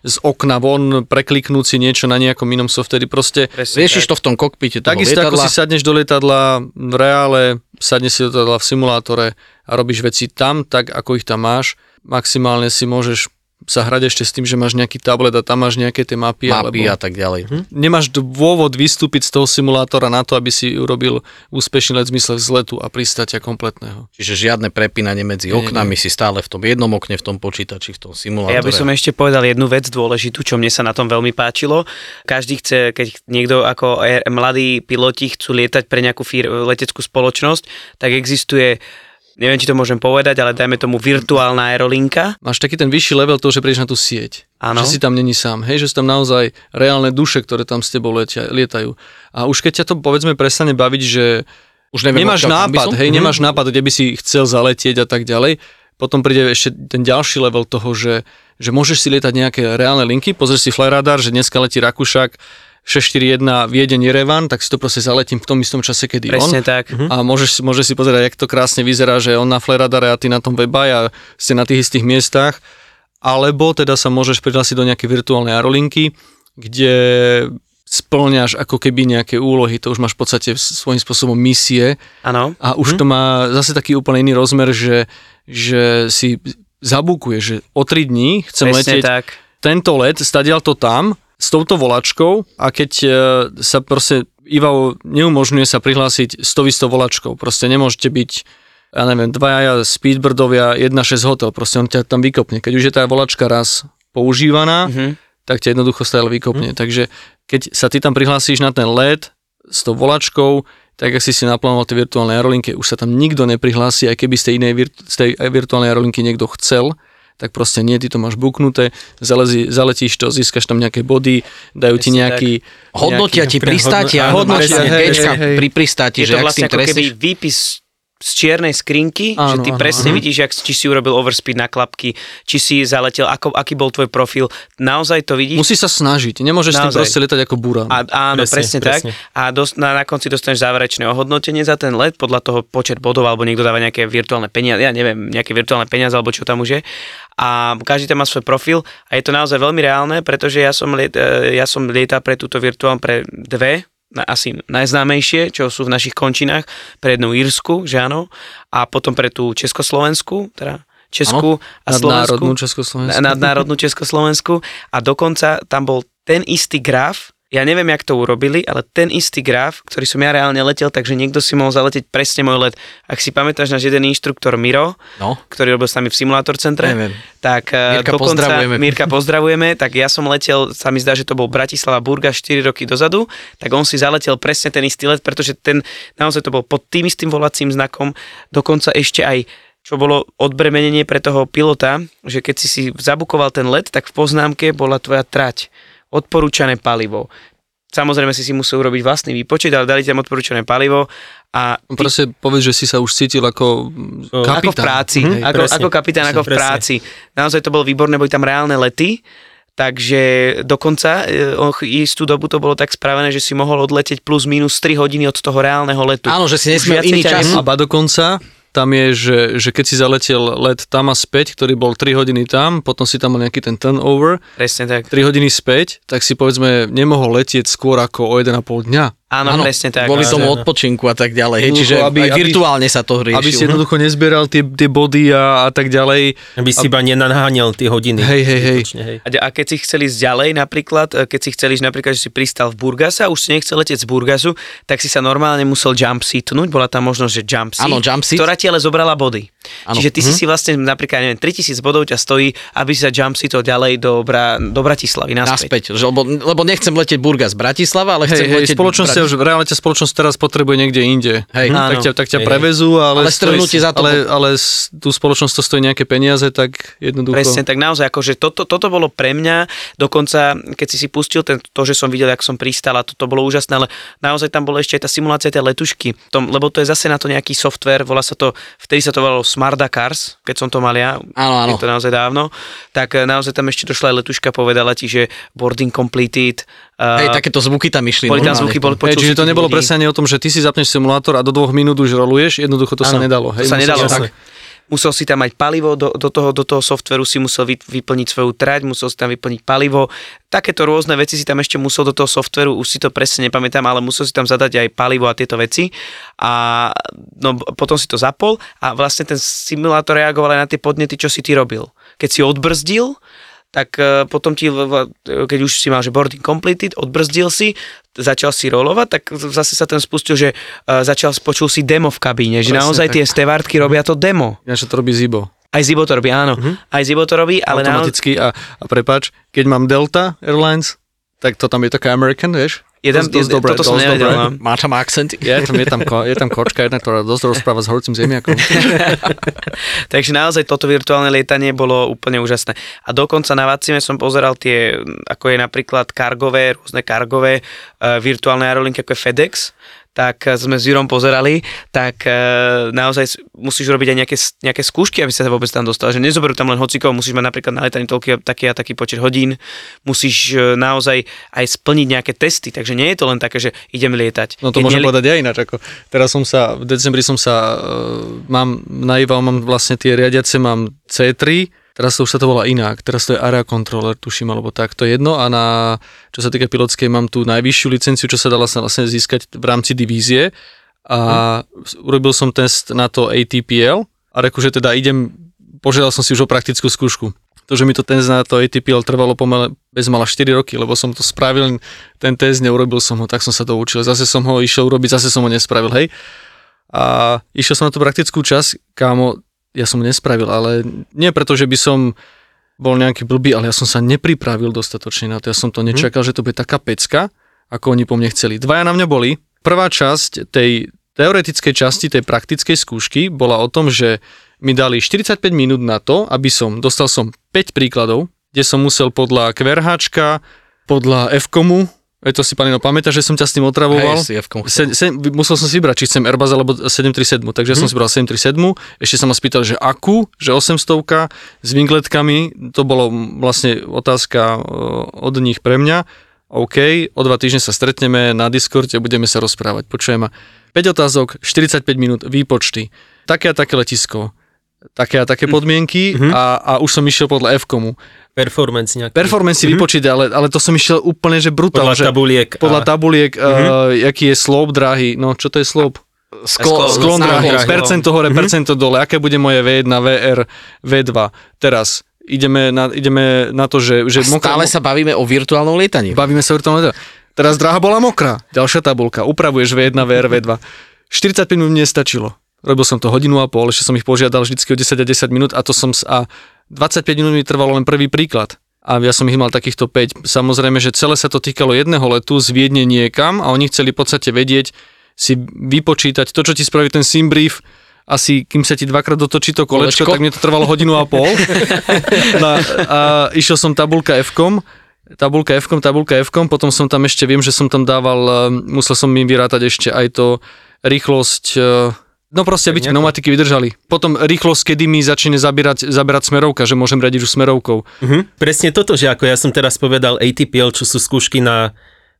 z okna von, prekliknúť si niečo na nejakom inom softveri. Proste Riešiš to v tom kokpite Takisto ako si sadneš do lietadla v reále, sadneš si do lietadla v simulátore a robíš veci tam, tak ako ich tam máš. Maximálne si môžeš sa hrať ešte s tým, že máš nejaký tablet a tam máš nejaké tie mapy. mapy alebo a tak ďalej. Hm? Nemáš dôvod vystúpiť z toho simulátora na to, aby si urobil úspešný let v zmysle vzletu a pristátia kompletného. Čiže žiadne prepínanie medzi Nie, nie, oknami, si stále v tom jednom okne, v tom počítači, v tom simulátore. ja by som ešte povedal jednu vec dôležitú, čo mne sa na tom veľmi páčilo. Každý chce, keď niekto ako air- mladí piloti chcú lietať pre nejakú fír, leteckú spoločnosť, tak existuje neviem, či to môžem povedať, ale dajme tomu virtuálna aerolinka. Máš taký ten vyšší level toho, že prídeš na tú sieť. Áno. Že si tam není sám. Hej, že sú tam naozaj reálne duše, ktoré tam s tebou letia, lietajú. A už keď ťa to povedzme prestane baviť, že Už neviem, nemáš nápad, som? hej, Mhm. nemáš nápad, kde by si chcel zaletieť a tak ďalej, potom príde ešte ten ďalší level toho, že, že môžeš si lietať nejaké reálne linky, pozrieš si flyradar, že dneska letí Rakúšak 641 Viedeň Jerevan, tak si to proste zaletím v tom istom čase, kedy Presne on. tak. A môžeš, môžeš si pozerať, jak to krásne vyzerá, že on na flyradare a ty na tom webaj a ste na tých istých miestach. Alebo teda sa môžeš prihlásiť do nejakej virtuálnej aerolinky, kde splňaš ako keby nejaké úlohy, to už máš v podstate svojím spôsobom misie Áno. a už to má zase taký úplne iný rozmer, že, že si zabukuje, že o 3 dní chcem Presne letieť tak. tento let, stadial to tam, s touto volačkou a keď e, sa proste IVAO neumožňuje sa prihlásiť s tou istou volačkou, proste nemôžete byť ja neviem, dvaja speedbirdovia, 1.6 hotel, proste on ťa tam vykopne. Keď už je tá volačka raz používaná, Mhm. tak ťa jednoducho stále vykopne. Takže keď sa ty tam prihlásíš na ten let s tou volačkou, tak ak si si naplánoval tie virtuálne aerolinky, už sa tam nikto neprihlási, aj keby z tej inej z tej virtuálnej aerolinky niekto chcel, tak proste nie, ty to máš buknuté, zalezi, zaletíš to, získaš tam nejaké body, dajú ti nejaký... Hodnotia ti Priam pristátia, hodno- hodnotia, áno, hej, hej, hej. pri pristáti, Je že to vlastne ako keby výpis z čiernej skrinky, Áno, že ty áno, presne áno. vidíš, jak, či si urobil overspeed na klapky, či si zaletel, ako, aký bol tvoj profil. Naozaj to vidíš. Musí sa snažiť, nemôžeš s tým Naozaj. proste letať ako burán. A, áno, presne, Presne, presne, presne. tak. A dos, na, na konci dostaneš záverečné ohodnotenie za ten let podľa toho počet bodov, alebo niekto dáva nejaké virtuálne peniaze, ja neviem, nejaké virtuálne peniaze, alebo čo tam už je. A každý tam má svoj profil a je to naozaj veľmi reálne, pretože ja som, liet, e, ja som lietal pre túto virtuálnu pre dve, asi najznámejšie, čo sú v našich končinách, pre jednu Írsku, že áno, a potom pre tú Československu, teda Česku a Nadnárodnú Slovensku. Československu. Na- nadnárodnú Československu a dokonca tam bol ten istý graf, Ja neviem, jak to urobili, ale ten istý graf, ktorý som ja reálne letel, takže niekto si mohol zaletieť presne môj let. Ak si pamätáš náš jeden inštruktor Miro, No. ktorý robil s nami v simulátor centre, Neviem. tak eh, Mirka, dokonca, pozdravujeme. Mirka, pozdravujeme, tak ja som letel, sa mi zdá, že to bol Bratislava Burga 4 roky dozadu, tak on si zaletel presne ten istý let, pretože ten, naozaj to bol pod tým istým volacím znakom, dokonca ešte aj čo bolo odbremenenie pre toho pilota, že keď si si zabukoval ten let, tak v poznámke bola tvoja trať, odporúčané palivo. Samozrejme si si musel urobiť vlastný výpočet, ale dali tam odporúčané palivo a ty, Proste povedz, že si sa už cítil ako kapitán. ako v práci, Mhm, ako, presne. ako kapitán, ako v Presne. práci. Naozaj to bolo výborné, boli tam reálne lety, takže dokonca e, o ch- istú dobu to bolo tak spravené, že si mohol odletieť plus minus 3 hodiny od toho reálneho letu. Áno, že si nesmiel iný čas. nem- A ba dokonca tam je, že, že keď si zaletel let tam a späť, ktorý bol 3 hodiny tam, potom si tam mal nejaký ten turnover, Presne tak. 3 hodiny späť, tak si povedzme nemohol letieť skôr ako o 1,5 dňa. Áno, presne tak. Kvôli Áno. tomu odpočinku a tak ďalej. Hej, čiže aby- aj aby- virtuálne sa to riešilo. Aby si jednoducho nezbieral tie, tie body a, a tak ďalej. Aby si iba nenaháňal tie hodiny. Hej, hej, hej. Hej. A, a keď si chceli ísť ďalej, napríklad, e, keď si chceli ísť napríklad, že si pristal v Burgase a už si nechcel letieť z Burgasu, tak si sa normálne musel jump seatnúť, bola tam možnosť, že jump seat, Áno, jump seat. ktorá ti ale zobrala body. Áno. Čiže ty Mhm. si si vlastne napríklad, neviem, 3000 bodov ťa stojí, aby si sa jump seatol ďalej do, Bra, do Bratislavy, naspäť. naspäť. Že, lebo, lebo nechcem letieť Burgas Bratislava, ale chcem Hej, hej, letieť spoločnosť, Brati- už reálne ťa spoločnosť teraz potrebuje niekde inde. Hej. tak, Áno. ťa, tak ťa Hej, prevezú, ale, Ale ti za to- ale, ale tú spoločnosť to stojí nejaké peniaze, tak jednoducho. Presne, tak naozaj, akože toto, toto bolo pre mňa, dokonca keď si si pustil ten, to, že som videl, jak som pristal a toto bolo úžasné, ale naozaj tam bola ešte aj tá simulácia tej letušky, tom, lebo to je zase na to nejaký software, volá sa to, vtedy sa to volalo Smart Cars, keď som to mal ja, Áno, áno. je to naozaj dávno, tak eh, naozaj tam ešte došla aj letuška, povedala ti, že boarding completed, Hej, takéto zvuky tam išli. boli tam zvuky, boli, Hej, počul čiže to nebolo ľudí. presne ani o tom, že ty si zapneš simulátor a do dvoch minút už roluješ, jednoducho to sa Áno, nedalo. To Hej, sa musíš- nedalo. jasné. Musel si tam mať palivo, do, do, toho, do toho softveru si musel vy, vyplniť svoju trať, musel si tam vyplniť palivo. Takéto rôzne veci si tam ešte musel do toho softveru, už si to presne nepamätám, ale musel si tam zadať aj palivo a tieto veci. A no, potom si to zapol a vlastne ten simulátor reagoval aj na tie podnety, čo si ty robil. Keď si odbrzdil, tak e, potom ti, keď už si mal, že boarding completed, odbrzdil si, začal si rolovať, tak zase sa ten spustil, že e, začal, počul si demo v kabíne, že Presne naozaj tak. tie stevártky robia to demo. Ináč to robí Zibo. Aj Zibo to robí, áno. Aj Zibo to robí, ale Automaticky a, a prepač, keď mám Delta Airlines, tak to tam je taká American, vieš? Je tam, Dosť- dosť dobré, toto som nevedel. dobré. No. Má tam akcenty. Je tam, je, tam, je tam kočka jedna, ktorá dosť rozpráva s horcím zemiakom. Takže naozaj toto virtuálne lietanie bolo úplne úžasné. A dokonca na Vacime som pozeral tie, ako je napríklad kargové, rôzne kargové uh, virtuálne aerolinky, ako je FedEx, tak eh, sme s Jurom pozerali, tak e, naozaj musíš robiť aj nejaké, nejaké skúšky, aby sa vôbec tam dostal. Že nezoberú tam len hocikov, musíš mať napríklad na lietaní toľký, taký a taký počet hodín, musíš e, naozaj aj splniť nejaké testy, takže nie je to len také, že idem lietať. No to Keď môžem neli- povedať aj ináč. Ako teraz som sa, v decembri som sa, mám, na IVA mám vlastne tie riadiace, mám C3, teraz to už sa to volá inak, teraz to je area controller, tuším, alebo tak, to je jedno a na, čo sa týka pilotskej, mám tú najvyššiu licenciu, čo sa dala sa vlastne získať v rámci divízie a urobil som test na to ATPL a reku, že teda idem, požiadal som si už o praktickú skúšku. To, že mi to test na to ATPL trvalo pomale bezmala 4 roky, lebo som to spravil, ten test, neurobil som ho, tak som sa to učil. Zase som ho išiel urobiť, zase som ho nespravil, hej. A išiel som na tú praktickú časť, kámo, ja som nespravil, ale nie preto, že by som bol nejaký blbý, ale ja som sa nepripravil dostatočne na to. Ja som to nečakal, že to bude taká pecka, ako oni po mne chceli. Dvaja na mňa boli. Prvá časť tej teoretickej časti tej praktickej skúšky bola o tom, že mi dali 45 minút na to, aby som, dostal som 5 príkladov, kde som musel podľa QRHčka, podľa je to si panino pamätá, že som ťa s tým otravoval. Hej, Se, se, musel som si vybrať, či chcem Airbus alebo 737, takže som si bral 737, ešte sa ma spýtal, že akú, že 800 s wingletkami, to bolo vlastne otázka e, od nich pre mňa, OK, o dva týždne sa stretneme na Discorde, budeme sa rozprávať, počujem ma. 5 otázok, 45 minút, výpočty, také a také letisko, také a také podmienky a, a už som išiel podľa F-komu. Performance nejaký. Performance si vypočíta, ale, ale to som išiel úplne, že brutál. Podľa že, tabuliek. podľa a- tabuliek, uh, aký je slope dráhy, no čo to je slope? Sklo, Sklon dráhy, sklon. percento hore, percento dole, aké bude moje V1, VR, V2. Teraz ideme na, ideme na to, že... že A stále sa bavíme o virtuálnom lietaní. Bavíme sa o tom. Teraz dráha bola mokrá. Ďalšia tabulka. Upravuješ V1, VR, V2. 45 minút mne stačilo. Robil som to hodinu a pol, ešte som ich požiadal vždycky o 10 a 10 minút a to som a 25 minút mi trvalo len prvý príklad. A ja som ich mal takýchto 5. Samozrejme, že celé sa to týkalo jedného letu z Viedne niekam a oni chceli v podstate vedieť, si vypočítať to, čo ti spraví ten simbrief, asi kým sa ti dvakrát dotočí to kolečko, Kolečko? tak mne to trvalo hodinu a pol. No, a išiel som tabulka F-kom, tabulka F-kom, tabulka F-kom, potom som tam ešte, viem, že som tam dával, eh, musel som im vyrátať ešte aj to rýchlosť, eh, no proste, aby pneumatiky vydržali. Potom rýchlosť, kedy mi začne zabierať, zaberať smerovka, že môžem riadiť už smerovkou. Mhm. Presne toto, že ako ja som teraz povedal ATPL, čo sú skúšky na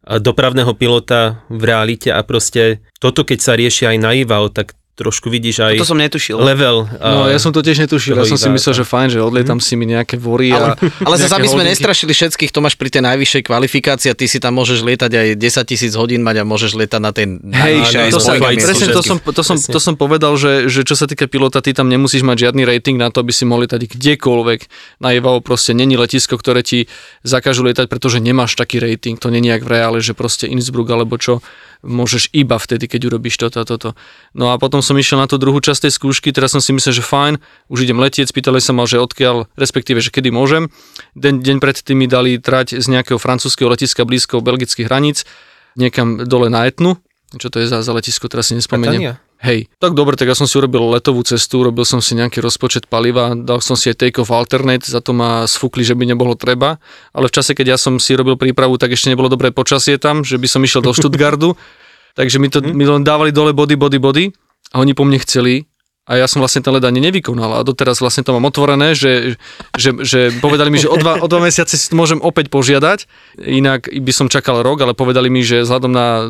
a, dopravného pilota v realite a proste toto, keď sa rieši aj na IVAO, tak trošku vidíš aj To som netušil. level. No, ja som to tiež netušil, ja som si myslel, že fajn, že odlietam si mi nejaké vory a... Ale zase, aby sme nestrašili všetkých, to máš pri tej najvyššej kvalifikácii a ty si tam môžeš lietať aj 10 tisíc hodín mať a môžeš lietať na tej najvyššej aj to sa, presne to som, to, som, to som povedal, že, že čo sa týka pilota, ty tam nemusíš mať žiadny rating na to, aby si mohol lietať kdekoľvek. Na IVAO proste není letisko, ktoré ti zakážu lietať, pretože nemáš taký rating. To není jak v reále, že proste Innsbruck alebo čo, môžeš iba vtedy, keď urobíš toto a toto. No a potom som išiel na tú druhú časť tej skúšky, teraz som si myslel, že fajn, už idem letieť, spýtali sa ma, že odkiaľ, respektíve, že kedy môžem. Den, deň predtým mi dali trať z nejakého francúzského letiska blízko belgických hraníc, niekam dole na Etnu, čo to je za, za letisko, teraz si nespomeniem. Catania? Hej, tak dobre, tak ja som si urobil letovú cestu, robil som si nejaký rozpočet paliva, dal som si aj take-off alternate, za to ma sfúkli, že by nebolo treba, ale v čase, keď ja som si robil prípravu, tak ešte nebolo dobré počasie tam, že by som išiel do Stuttgartu, takže mi to mi len dávali dole body, body, body a oni po mne chceli a ja som vlastne ten led ani nevykonal. A doteraz vlastne to mám otvorené, že, že, že povedali mi, že o dva, o dva mesiace si môžem opäť požiadať, inak by som čakal rok, ale povedali mi, že vzhľadom na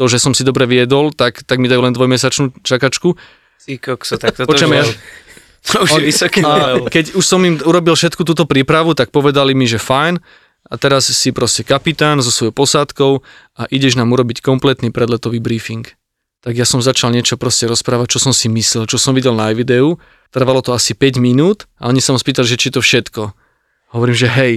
to, že som si dobre viedol, tak, tak mi dajú len dvojmesačnú čakačku. Ty kokso, tak toto Počujem, ja, to už je vysoký a keď už som im urobil všetku túto prípravu, tak povedali mi, že fajn, a teraz si proste kapitán so svojou posádkou a ideš nám urobiť kompletný predletový briefing. Tak ja som začal niečo proste rozprávať, čo som si myslel, čo som videl na videu. Trvalo to asi 5 minút a oni sa ma spýtali, že či to všetko. Hovorím, že hej.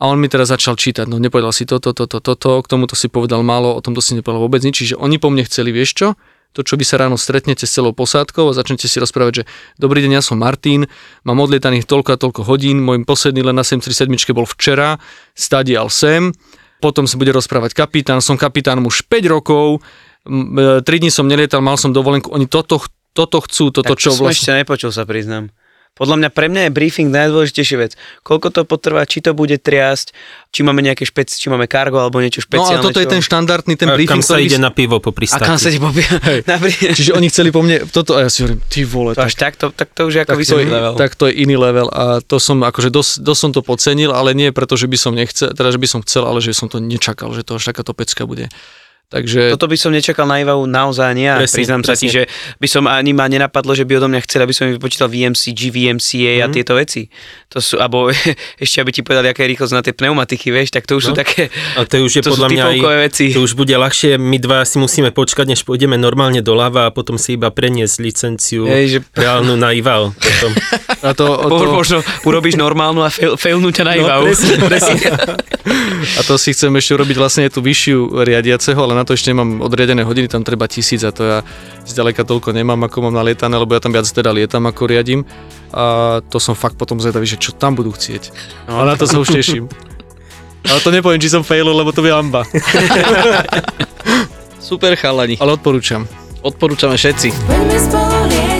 A on mi teraz začal čítať, no nepovedal si toto, toto, toto, k tomuto si povedal málo, o tomto si nepovedal vôbec nič, čiže oni po mne chceli, vieš čo? To, čo vy sa ráno stretnete s celou posádkou a začnete si rozprávať, že dobrý deň, ja som Martin, mám odlietaných toľko a toľko hodín, môj posledný len na 737 bol včera, stadial sem, potom sa bude rozprávať kapitán, som kapitán už 5 rokov, 3 dní som nelietal, mal som dovolenku, oni toto, toto chcú, toto Tak čo to vlastne... ešte nepočul, sa priznám. Podľa mňa pre mňa je briefing najdôležitejšia vec. Koľko to potrvá, či to bude triasť, či máme nejaké špeci, či máme kargo alebo niečo No špeciálne. ale toto je čo- ten štandardný, ten A briefing, kam sa ktorý ide na pivo po A pristáti? kam sa ti popie? Napríklad. Čiže oni chceli po mne toto a ja si hovorím, ty vole, To až tak, to, tak to už je ako tak to, vysoký je, level. tak to je iný level a to som akože dosť, dosť som to podcenil, ale nie preto, že by som nechcel, teda že by som chcel, ale že som to nečakal, že to až takáto pecka bude. Takže Toto by som nečakal na Ivavu naozaj nie a Presne, priznám sa ti, že by som ani ma nenapadlo, že by odo mňa chceli, aby som im vypočítal VMC, GVMCA Mhm. a tieto veci. To sú, alebo ešte aby ti povedali, aká je rýchlosť na tie pneumatiky, vieš, tak to už sú No. také, A to už je to sú podľa mňa aj, veci. to už bude ľahšie, my dva si musíme počkať, než pôjdeme normálne doľava a potom si iba preniesť licenciu Hej, že- reálnu na IVAL. Potom. a to, Po, to, možno urobíš normálnu a fail, failnú ťa na No, Ivavu. presne, presne. a to si chcem ešte urobiť vlastne tú vyššiu riadiaceho, ale na to ešte nemám odriadené hodiny, tam treba tisíc a to ja zďaleka toľko nemám, ako mám nalietané, lebo ja tam viac teda lietam, ako riadím. A to som fakt potom zvedavý, že čo tam budú chcieť. No, a na to sa už teším. Ale to nepoviem, či som failol, lebo to je amba. Super chalani. Ale odporúčam. Odporúčame všetci. Poďme spolu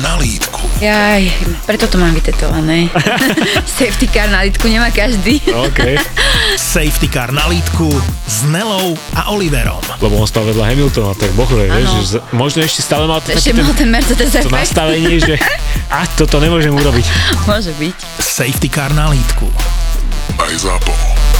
na lítku. Jaj, preto to mám vytetované. Safety car na lítku nemá každý. OK. Safety car na lítku s Nelou a Oliverom. Lebo on stal vedľa Hamiltona, tak bohle, vieš, že z- možno ešte stále mal to Ešte mal ten Mercedes to nastavenie, že a toto nemôžem urobiť. Môže byť. Safety car na lítku. Aj ZAPO.